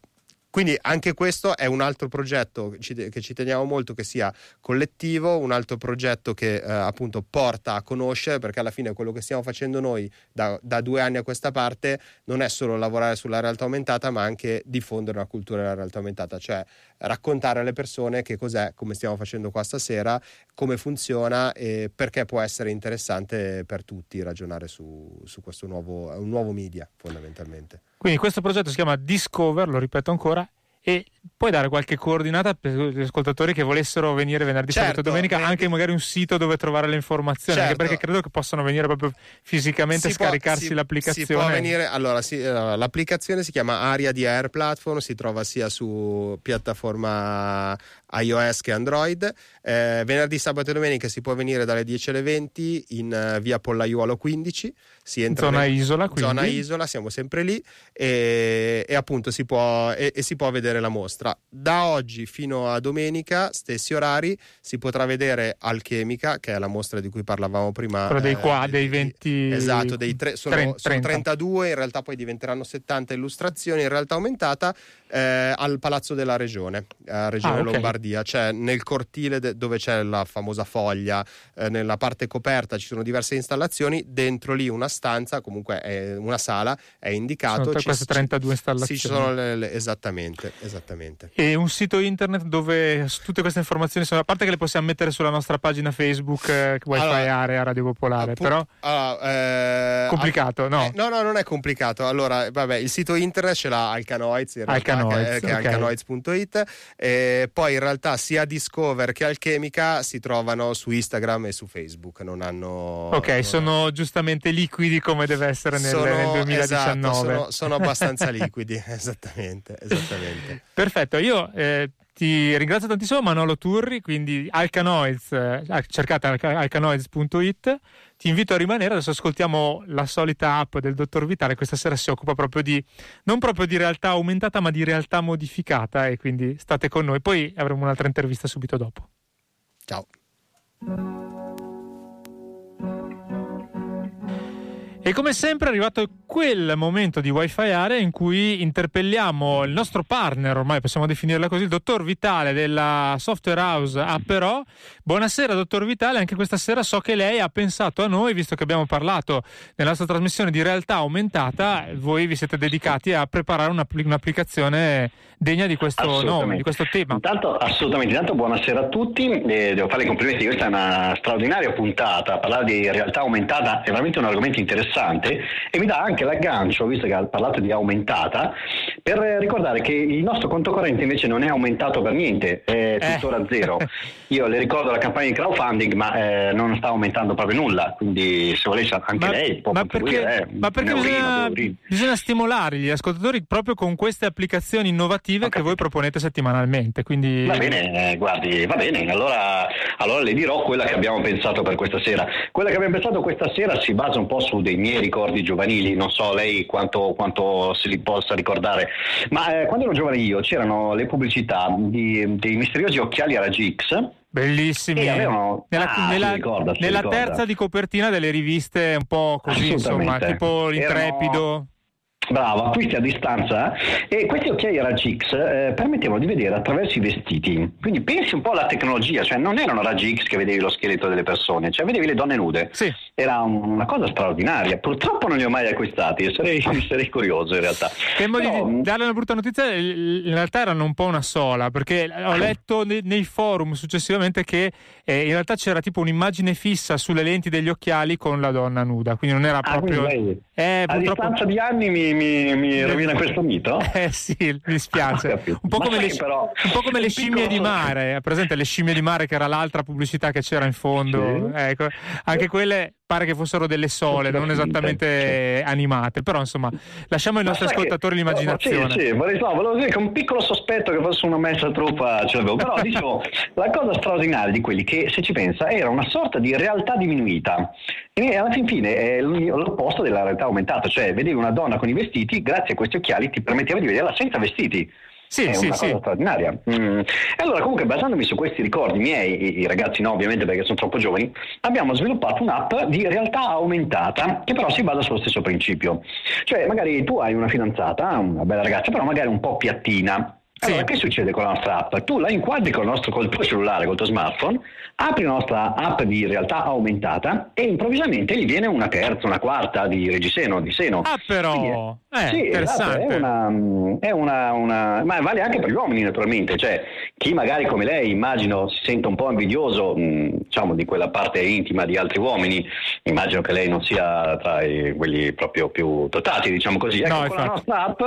quindi anche questo è un altro progetto che ci teniamo molto che sia collettivo, un altro progetto che eh, appunto porta a conoscere, perché alla fine quello che stiamo facendo noi da, da due anni a questa parte non è solo lavorare sulla realtà aumentata, ma anche diffondere una cultura della realtà aumentata, cioè raccontare alle persone che cos'è, come stiamo facendo qua stasera, come funziona e perché può essere interessante per tutti ragionare su, su questo nuovo, nuovo media fondamentalmente. Quindi questo progetto si chiama Discover, lo ripeto ancora, e puoi dare qualche coordinata per gli ascoltatori che volessero venire venerdì, Certo, sabato e domenica, eh, anche magari un sito dove trovare le informazioni, anche Certo. perché credo che possano venire proprio fisicamente a Si può- scaricarsi si- l'applicazione. Si può venire, allora, sì, eh, l'applicazione si chiama Aria di Air Platform, si trova sia su piattaforma iOS che Android. Eh, venerdì, sabato e domenica si può venire dalle 10 alle 20 in eh, via Pollaiuolo 15. Si entra Zona nel- isola, quindi. Zona isola, siamo sempre lì e, e appunto si può, e, e si può vedere la mostra. Da oggi fino a domenica, stessi orari, si potrà vedere Alchemica, che è la mostra di cui parlavamo prima. Quello dei eh, qua- di- dei di- 20 Esatto, dei tre, sono, Tre- sono 30. 32, in realtà poi diventeranno 70 illustrazioni in realtà aumentata eh, al Palazzo della Regione, a Regione Ah, ok. Lombardia, cioè nel cortile de- dove c'è la famosa foglia, eh, nella parte coperta ci sono diverse installazioni, dentro lì una stanza, comunque è una sala, è indicato. Sono ci- queste 32 installazioni. Sì, ci sono le- le- esattamente, esattamente. E un sito internet dove tutte queste informazioni sono, a parte che le possiamo mettere sulla nostra pagina Facebook, eh, Wi-Fi Allora, Area Radio Popolare, Appu- però allora, eh, complicato, no? Eh, no, no, non è complicato. Allora, vabbè, il sito internet ce l'ha Alcanoids, in realtà, Alcanoids, che, che è ok. alcanoids.it. E poi in realtà sia Discover che Alchemica si trovano su Instagram e su Facebook. Non hanno. ok, non- sono giustamente liquidi come deve essere nel, sono- nel 2019. esatto, sono, sono abbastanza liquidi, esattamente, esattamente. Perfetto, io eh, ti ringrazio tantissimo Manolo Turri, quindi Alcanoids, eh, cercate alca- alcanoids.it, ti invito a rimanere, adesso ascoltiamo la solita app del dottor Vitale, questa sera si occupa proprio di, non proprio di realtà aumentata ma di realtà modificata e quindi state con noi, poi avremo un'altra intervista subito dopo. Ciao. E come sempre è arrivato quel momento di Wi-Fi area in cui interpelliamo il nostro partner, ormai possiamo definirla così, il dottor Vitale della software house Apero. Buonasera dottor Vitale, anche questa sera so che lei ha pensato a noi, visto che abbiamo parlato nella nostra trasmissione di realtà aumentata, voi vi siete dedicati a preparare un'appli- un'applicazione degna di questo nome, di questo tema. Intanto, assolutamente, intanto buonasera a tutti, eh, devo fare i complimenti, questa è una straordinaria puntata, parlare di realtà aumentata è veramente un argomento interessante e mi dà anche l'aggancio, visto che ha parlato di aumentata, per eh, ricordare che il nostro conto corrente invece non è aumentato per niente, è Eh. tuttora zero. Io le ricordo la campagna di crowdfunding, ma eh, non sta aumentando proprio nulla, quindi se volesse anche lei può ma perché, eh, ma perché un eurino, bisogna, bisogna stimolare gli ascoltatori proprio con queste applicazioni innovative Ho che voi proponete settimanalmente. Quindi... Va bene, eh, guardi, va bene, allora, allora le dirò quella che abbiamo pensato per questa sera. Quella che abbiamo pensato questa sera si basa un po' su dei miei ricordi giovanili, non so lei quanto, quanto se li possa ricordare, ma eh, quando ero giovane io c'erano le pubblicità di, dei misteriosi occhiali a raggi X. Bellissimi. Avevano- Nella, Ah, nella- ricorda, nella terza di copertina delle riviste un po' così, insomma, tipo l'intrepido. Bravo, acquisti a distanza e questi occhiali raggi X eh, permettevano di vedere attraverso i vestiti. Quindi pensi un po' alla tecnologia, cioè non erano raggi X che vedevi lo scheletro delle persone, cioè vedevi le donne nude. Sì. Era un- una cosa straordinaria. Purtroppo non li ho mai acquistati sarei, sarei curioso in realtà. Temo di Però, mm, dare una brutta notizia, in realtà erano un po' una sola, perché ho letto ne- nei forum successivamente che eh, in realtà c'era tipo un'immagine fissa sulle lenti degli occhiali con la donna nuda, quindi non era ah, proprio... quindi lei, Eh, a purtroppo- distanza di anni mi, mi, mi rovina questo mito? Eh sì, mi spiace. Capito. Un po' come sai le, però- un po' come le scimmie di mare, presente le scimmie di mare che era l'altra pubblicità che c'era in fondo. Sì. Ecco, anche quelle pare che fossero delle sole, non esattamente animate, però insomma lasciamo ai nostri sai che- ascoltatori l'immaginazione. Sì, sì, vorrei, no, volevo dire che un piccolo sospetto che fosse una messa truppa ce l'avevo, però dicevo, la cosa straordinaria di quelli che se ci pensa era una sorta di realtà diminuita e alla fin fine è l'opposto della realtà aumentata, cioè vedevi una donna con i vestiti, grazie a questi occhiali ti permetteva di vederla senza vestiti. Sì, è sì, una sì. cosa straordinaria. Mm. E allora, comunque, basandomi su questi ricordi miei, i- i ragazzi no, ovviamente perché sono troppo giovani, abbiamo sviluppato un'app di realtà aumentata che però si basa sullo stesso principio. Cioè, magari tu hai una fidanzata, una bella ragazza, però magari un po' piattina. Sì. Allora, che succede con la nostra app? Tu la inquadri col, nostro, col tuo cellulare, col tuo smartphone, apri la nostra app di realtà aumentata e improvvisamente gli viene una terza, una quarta di reggiseno, di seno. Ah, però, eh, Sì, esatto, interessante. è una, è una, una- ma vale anche per gli uomini naturalmente, cioè chi magari come lei immagino si sente un po' invidioso mh, diciamo di quella parte intima di altri uomini, immagino che lei non sia tra i- quelli proprio più dotati diciamo così, ecco, No, con, la nostra app,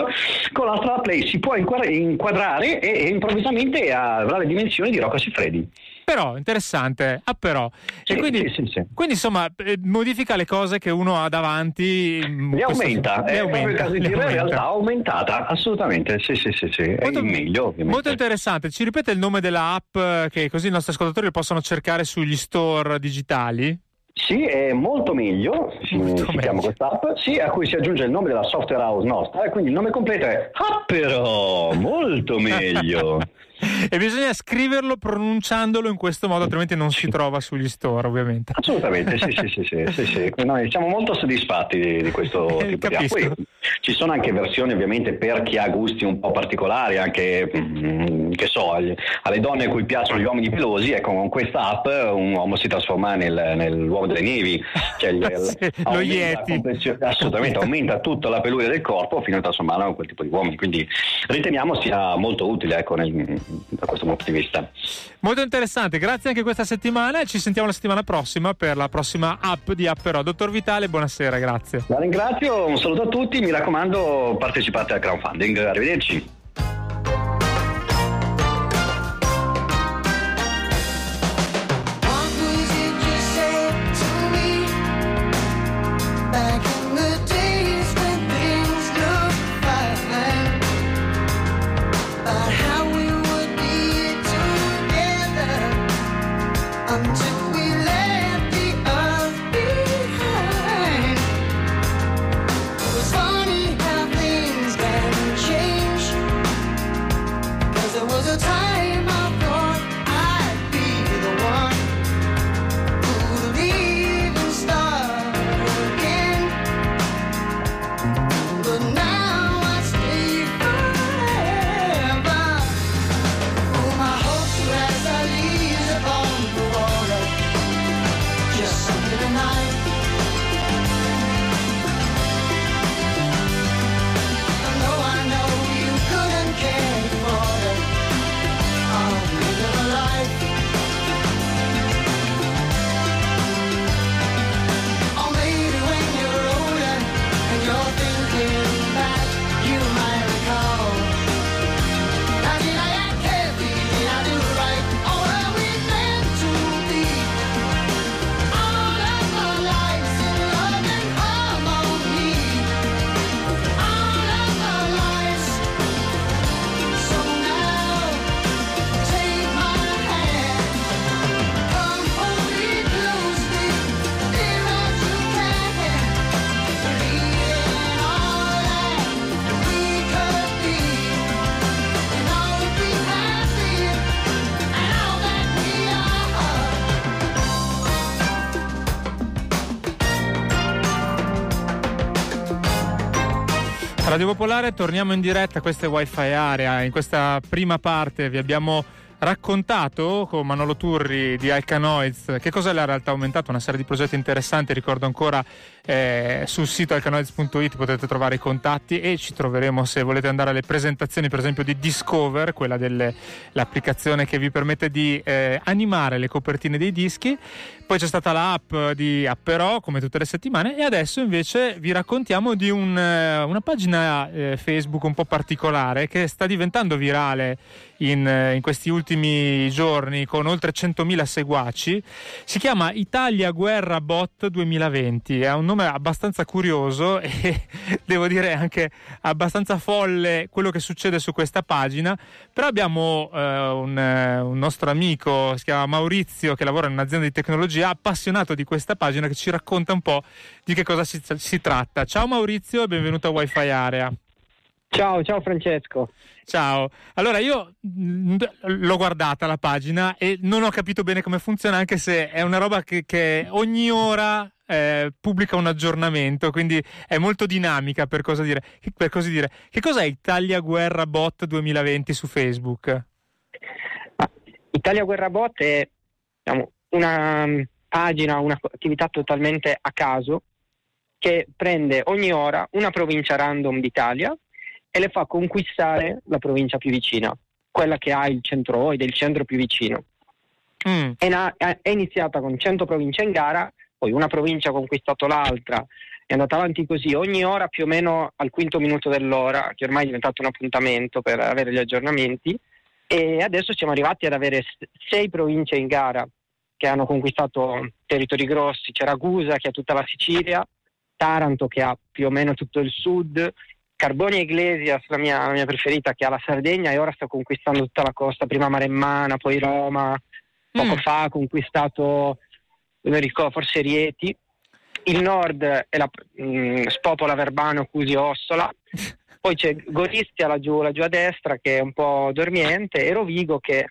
con la nostra app lei si può inquadra- inquadrare e, e improvvisamente avrà le dimensioni di Rocco Siffredi. Però, interessante. Ah, però. Sì, quindi, sì, sì, quindi, insomma, eh, modifica le cose che uno ha davanti. mm, Le aumenta, le è il aumenta, caso di dire in realtà aumentata, assolutamente, sì sì sì, sì. è il meglio ovviamente. molto interessante. Ci ripete il nome della app eh, che così i nostri ascoltatori lo possono cercare sugli store digitali? Sì, è molto meglio, si, Molto si chiama quest'app, sì, a cui si aggiunge il nome della software house nostra, e quindi il nome completo è però, molto meglio. e bisogna scriverlo pronunciandolo in questo modo, altrimenti non si trova sugli store, ovviamente. Assolutamente, sì, sì, sì, sì, sì, sì. Noi siamo molto soddisfatti di, di questo Eh, tipo di. Poi ci sono anche versioni ovviamente per chi ha gusti un po' particolari, anche mm, che so, alle donne a cui piacciono gli uomini pelosi, ecco, con questa app un uomo si trasforma nel, nell'uomo delle nevi, cioè Sì, lo Yeti. assolutamente, aumenta tutta la peluria del corpo fino a trasformarlo in quel tipo di uomini, quindi riteniamo sia molto utile ecco, nel- da questo punto di vista. Molto interessante, grazie anche questa settimana e ci sentiamo la settimana prossima per la prossima app di Apperò. Dottor Vitale, buonasera, grazie. La ringrazio, un saluto a tutti, mi raccomando partecipate al crowdfunding, arrivederci. Radio Popolare, torniamo in diretta, questa è Wi-Fi Area. In questa prima parte vi abbiamo raccontato con Manolo Turri di Alcanoids che cos'è la realtà aumentata, una serie di progetti interessanti, ricordo ancora eh, sul sito alcanoids.it potete trovare i contatti e ci troveremo se volete andare alle presentazioni per esempio di Discover, quella dell'applicazione che vi permette di eh, animare le copertine dei dischi. Poi c'è stata l'app di Apperò come tutte le settimane e adesso invece vi raccontiamo di un, eh, una pagina eh, Facebook un po' particolare che sta diventando virale in, eh, in, questi ultimi giorni con oltre 100.000 seguaci. Si chiama Italia Guerra Bot 2020, è un nome abbastanza curioso e devo dire anche abbastanza folle quello che succede su questa pagina, però abbiamo eh, un, un nostro amico, si chiama Maurizio, che lavora in un'azienda di tecnologia, appassionato di questa pagina che ci racconta un po' di che cosa si, si tratta. Ciao Maurizio e benvenuto a Wi-Fi Area. Ciao, ciao Francesco. Ciao. Allora io mh, l'ho guardata la pagina e non ho capito bene come funziona, anche se è una roba che, che ogni ora eh, pubblica un aggiornamento, quindi è molto dinamica per, cosa dire. per così dire. Che cos'è Italia Guerra Bot 2020 su Facebook? Italia Guerra Bot è diciamo, una mm, pagina, un'attività totalmente a caso che prende ogni ora una provincia random d'Italia e le fa conquistare la provincia più vicina, quella che ha il centro OID, il centro più vicino. Mm. È, na- è, iniziata con 100 province in gara, poi una provincia ha conquistato l'altra, è andata avanti così ogni ora più o meno al quinto minuto dell'ora, che ormai è diventato un appuntamento per avere gli aggiornamenti, e adesso siamo arrivati ad avere sei province in gara che hanno conquistato territori grossi, c'è Ragusa che ha tutta la Sicilia, Taranto che ha più o meno tutto il sud, Carbonia Iglesias, la mia, la mia, preferita, che ha la Sardegna e ora sta conquistando tutta la costa, prima Maremmana, poi Roma, poco mm. fa ha conquistato, non ricordo, forse Rieti. Il nord è la, mh, mm, spopola Verbano, Cusi, Ossola. Poi c'è Goristia laggiù, laggiù a destra che è un po' dormiente e Rovigo che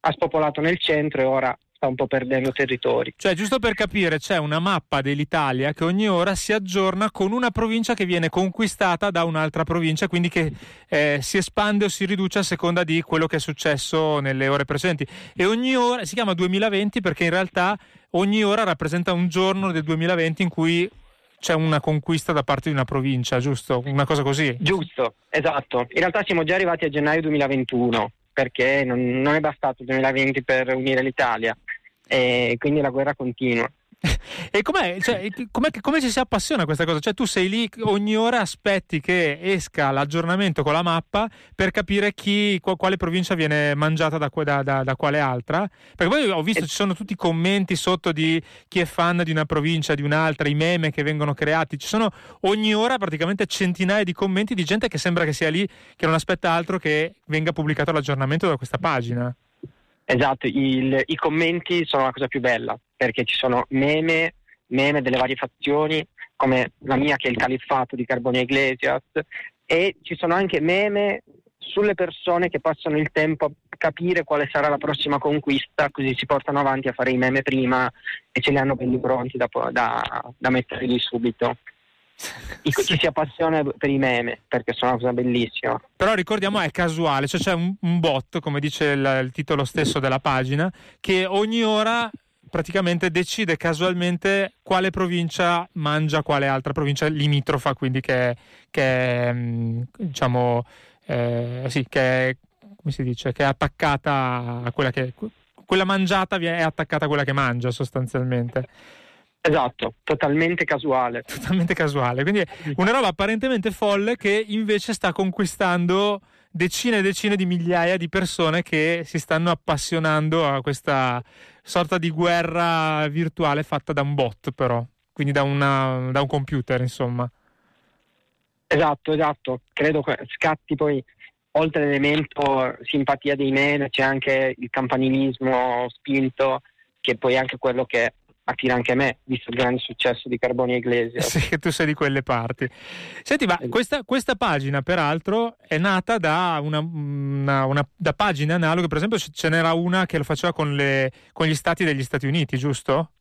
ha spopolato nel centro e ora sta un po' perdendo territori. Cioè, giusto per capire, c'è una mappa dell'Italia che ogni ora si aggiorna con una provincia che viene conquistata da un'altra provincia, quindi che eh, si espande o si riduce a seconda di quello che è successo nelle ore precedenti. E ogni ora si chiama 2020 perché in realtà ogni ora rappresenta un giorno del 2020 in cui c'è una conquista da parte di una provincia, giusto? Una cosa così? Giusto, esatto. In realtà siamo già arrivati a gennaio 2021 perché non, non è bastato il 2020 per unire l'Italia e quindi la guerra continua. e com'è, cioè, com'è, come ci si appassiona a questa cosa? Cioè, tu sei lì ogni ora, aspetti che esca l'aggiornamento con la mappa per capire chi, quale provincia viene mangiata da, da, da, da, quale altra. Perché poi ho visto ci sono tutti i commenti sotto di chi è fan di una provincia, di un'altra, i meme che vengono creati. Ci sono ogni ora praticamente centinaia di commenti di gente che sembra che sia lì, che non aspetta altro che venga pubblicato l'aggiornamento da questa pagina. Esatto, il, i commenti sono la cosa più bella perché ci sono meme, meme delle varie fazioni, come la mia che è il califfato di Carbonia Iglesias, e ci sono anche meme sulle persone che passano il tempo a capire quale sarà la prossima conquista, così si portano avanti a fare i meme prima e ce li hanno belli pronti da, da, da mettere lì subito chi si appassiona per i meme perché sono una cosa bellissima. Però ricordiamo è casuale, cioè c'è un, un bot, come dice il, il, titolo stesso della pagina, che ogni ora praticamente decide casualmente quale provincia mangia quale altra provincia limitrofa, quindi che, che mm, diciamo eh, sì, che è, come si dice, che è attaccata a quella che quella mangiata è attaccata a quella che mangia sostanzialmente. Esatto, totalmente casuale. Totalmente casuale, quindi una roba apparentemente folle che invece sta conquistando decine e decine di migliaia di persone che si stanno appassionando a questa sorta di guerra virtuale fatta da un bot però, quindi da, una, da un computer insomma. Esatto, esatto, credo che scatti poi oltre all'elemento simpatia dei meme c'è anche il campanilismo spinto che poi è anche quello che attira anche me, visto il grande successo di Carbonia Iglesias. Sì, che tu sei di quelle parti. Senti, ma questa, questa pagina, peraltro, è nata da, una, una, una, da pagine analoghe, per esempio ce n'era una che lo faceva con, le, con gli stati degli Stati Uniti, giusto?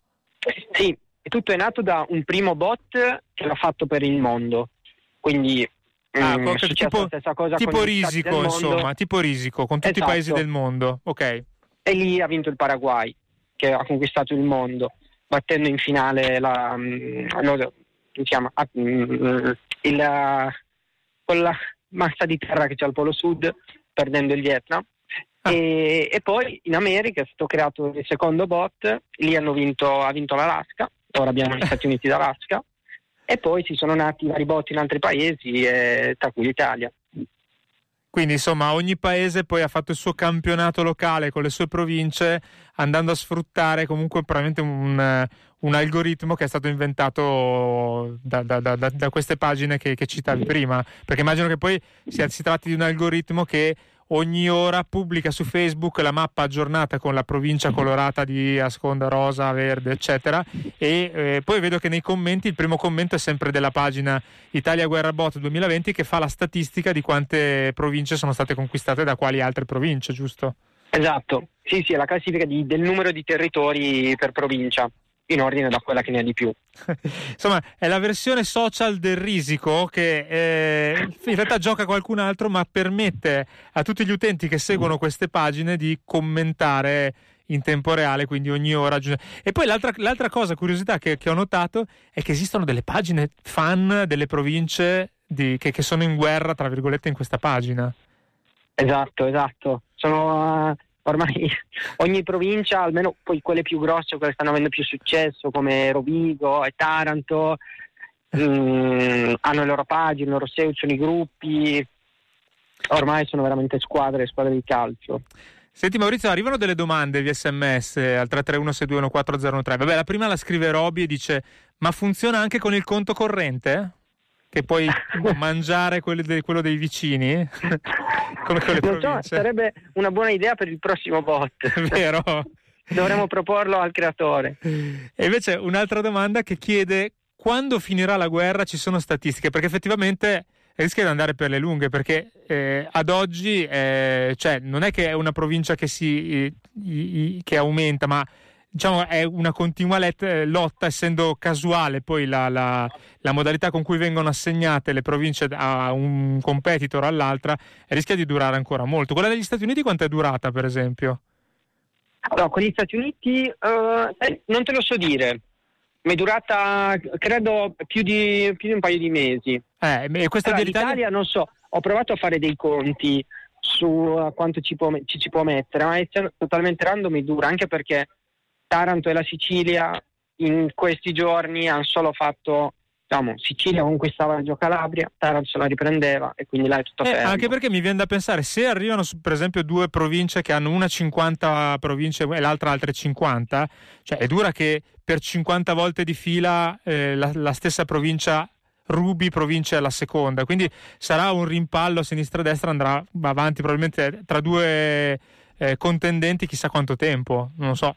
Sì, tutto è nato da un primo bot che l'ha fatto per il mondo. Quindi Ah, Mm, co- è tipo, la stessa cosa tipo risico, insomma, tipo risico con tutti Esatto. i paesi del mondo. Ok. E lì ha vinto il Paraguay, che ha conquistato il mondo, battendo in finale la, mm, si chiama? Ah, mm, il, quella massa di terra che c'è al Polo Sud, perdendo il Vietnam. Ah. E, e poi in America è stato creato il secondo bot, lì hanno vinto, ha vinto l'Alaska, ora abbiamo gli Stati Uniti d'Alaska, e poi ci sono nati vari bot in altri paesi, eh, tra cui l'Italia. Quindi insomma ogni paese poi ha fatto il suo campionato locale con le sue province andando a sfruttare comunque probabilmente un, un algoritmo che è stato inventato da, da- da- da- da queste pagine che, che citavi prima. Perché immagino che poi si, si tratti di un algoritmo che ogni ora pubblica su Facebook la mappa aggiornata con la provincia colorata di Asconda, rosa, verde, eccetera. E eh, poi vedo che nei commenti il primo commento è sempre della pagina Italia Guerra Bot 2020 che fa la statistica di quante province sono state conquistate da quali altre province, giusto? Esatto, sì, sì, è la classifica di- del numero di territori per provincia, in ordine da quella che ne ha di più. Insomma, è la versione social del risico che eh, in realtà gioca qualcun altro, ma permette a tutti gli utenti che seguono queste pagine di commentare in tempo reale, quindi ogni ora. E poi l'altra, l'altra cosa, curiosità che, che ho notato è che esistono delle pagine fan delle province di- che, che sono in guerra, tra virgolette, in questa pagina. Esatto, esatto. Sono eh, ormai ogni provincia, almeno poi quelle più grosse, quelle che stanno avendo più successo, come Rovigo e Taranto, mm, hanno le loro pagine, i loro SEO, sono i gruppi. Ormai sono veramente squadre, squadre di calcio. Senti Maurizio, arrivano delle domande via sms al 331-621-4013. Vabbè, la prima la scrive Roby e dice: Ma funziona anche con il conto corrente? Che puoi mangiare quelli de- quello dei vicini? Come con le Non so, sarebbe una buona idea per il prossimo bot. Vero? Dovremmo proporlo al creatore. E invece un'altra domanda che chiede quando finirà la guerra ci sono statistiche, perché effettivamente rischia di andare per le lunghe, perché eh, ad oggi eh, cioè, non è che è una provincia che, si, i- i- che aumenta, ma diciamo è una continua let- eh, lotta, essendo casuale poi la, la- la modalità con cui vengono assegnate le province a un competitor all'altra, rischia di durare ancora molto. Quella degli Stati Uniti quanto è durata, per esempio? No, con gli Stati Uniti eh, eh, non te lo so dire. Mi è durata, credo, più di, più di un paio di mesi. Eh, e questa Allora, dell'Italia? l'Italia, non so, ho provato a fare dei conti su eh, quanto ci può, ci, ci può mettere, ma è totalmente random e dura, anche perché Taranto e la Sicilia in questi giorni hanno solo fatto, diciamo, Sicilia conquistava Reggio Calabria, Taranto se la riprendeva e quindi là è tutto Eh, fermo. anche perché mi viene da pensare, se arrivano su- per esempio due province che hanno una 50 province e l'altra altre 50, cioè è dura che per 50 volte di fila eh, la, la stessa provincia rubi province alla seconda, quindi sarà un rimpallo a sinistra e a destra, andrà avanti probabilmente tra due eh, contendenti chissà quanto tempo, non lo so.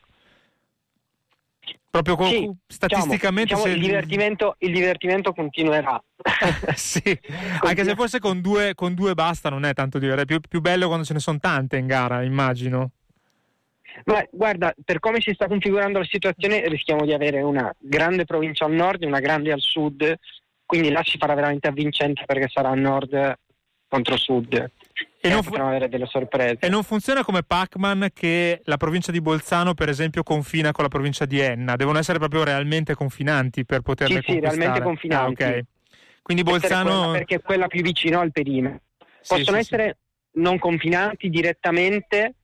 Proprio co- Sì, statisticamente diciamo, se- il, divertimento, il divertimento continuerà. sì, anche se forse con due, con due basta, non è tanto divertente. È più, più bello quando ce ne sono tante in gara, immagino. Ma guarda, per come si sta configurando la situazione, rischiamo di avere una grande provincia al nord e una grande al sud, quindi là si farà veramente avvincente perché sarà nord contro sud. E non, fu- potremo avere delle sorprese. e non funziona come Pac-Man che la provincia di Bolzano, per esempio, confina con la provincia di Enna. Devono essere proprio realmente confinanti per poterle Sì, sì, realmente confinanti. Ah, ok. Quindi Bolzano... quella- perché è quella più vicino al perimetro. Sì, Possono sì, sì. essere non confinanti direttamente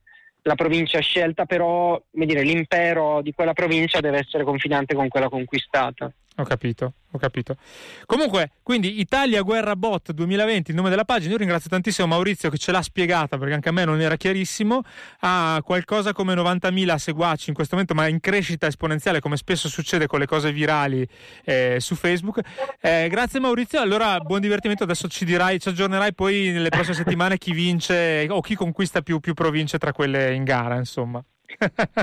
la provincia scelta, però dire, l'impero di quella provincia deve essere confinante con quella conquistata. Ho capito, ho capito. Comunque, quindi Italia Guerra Bot 2020, il nome della pagina. Io ringrazio tantissimo Maurizio che ce l'ha spiegata perché anche a me non era chiarissimo. Ha qualcosa come 90.000 seguaci in questo momento, ma in crescita esponenziale, come spesso succede con le cose virali eh, su Facebook. Eh, grazie Maurizio. Allora, buon divertimento. Adesso ci dirai, ci aggiornerai poi nelle prossime settimane chi vince o chi conquista più, più province tra quelle in gara, insomma.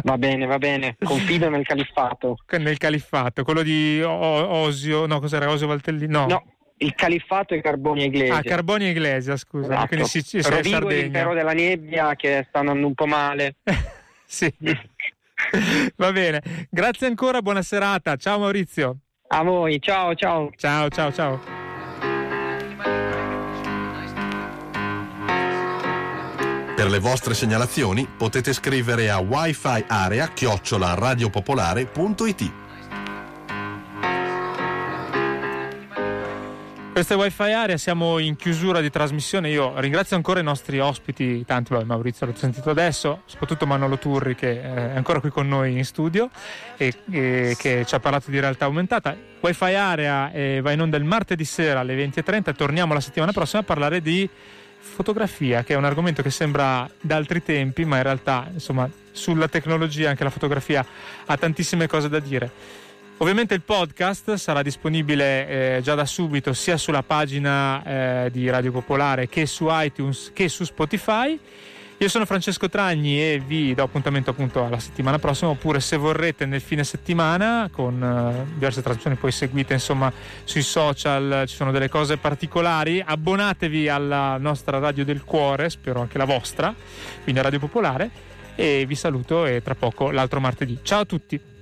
Va bene, va bene, confido nel califfato. Nel califfato, quello di Osio, no, cos'era Osio Valtellini? No. No, il califfato e Carboni Iglesia. Ah, Carboni Iglesia, scusa. Esatto. Quindi sì, sei Rovigo e l'impero della nebbia che sta andando un po' male. sì. Va bene. Grazie ancora, buona serata. Ciao Maurizio. A voi, ciao ciao. Ciao, ciao, ciao. Per le vostre segnalazioni potete scrivere a wifi area chiocciola radiopopolare.it. È Wi-Fi Area, siamo in chiusura di trasmissione. Io ringrazio ancora i nostri ospiti, tanti, vabbè, Maurizio l'ho sentito adesso, soprattutto Manolo Turri che eh, è ancora qui con noi in studio e, e che ci ha parlato di realtà aumentata. Wi-Fi Area eh, va in onda il martedì sera alle 20.30 torniamo la settimana prossima a parlare di fotografia, che è un argomento che sembra da altri tempi, ma in realtà, insomma, sulla tecnologia anche la fotografia ha tantissime cose da dire. Ovviamente il podcast sarà disponibile eh, già da subito sia sulla pagina eh, di Radio Popolare che su iTunes che su Spotify. Io sono Francesco Tragni e vi do appuntamento appunto alla settimana prossima oppure se vorrete nel fine settimana con eh, diverse trasmissioni poi seguite insomma sui social ci sono delle cose particolari. Abbonatevi alla nostra radio del cuore spero anche la vostra quindi a Radio Popolare e vi saluto e tra poco l'altro martedì. Ciao a tutti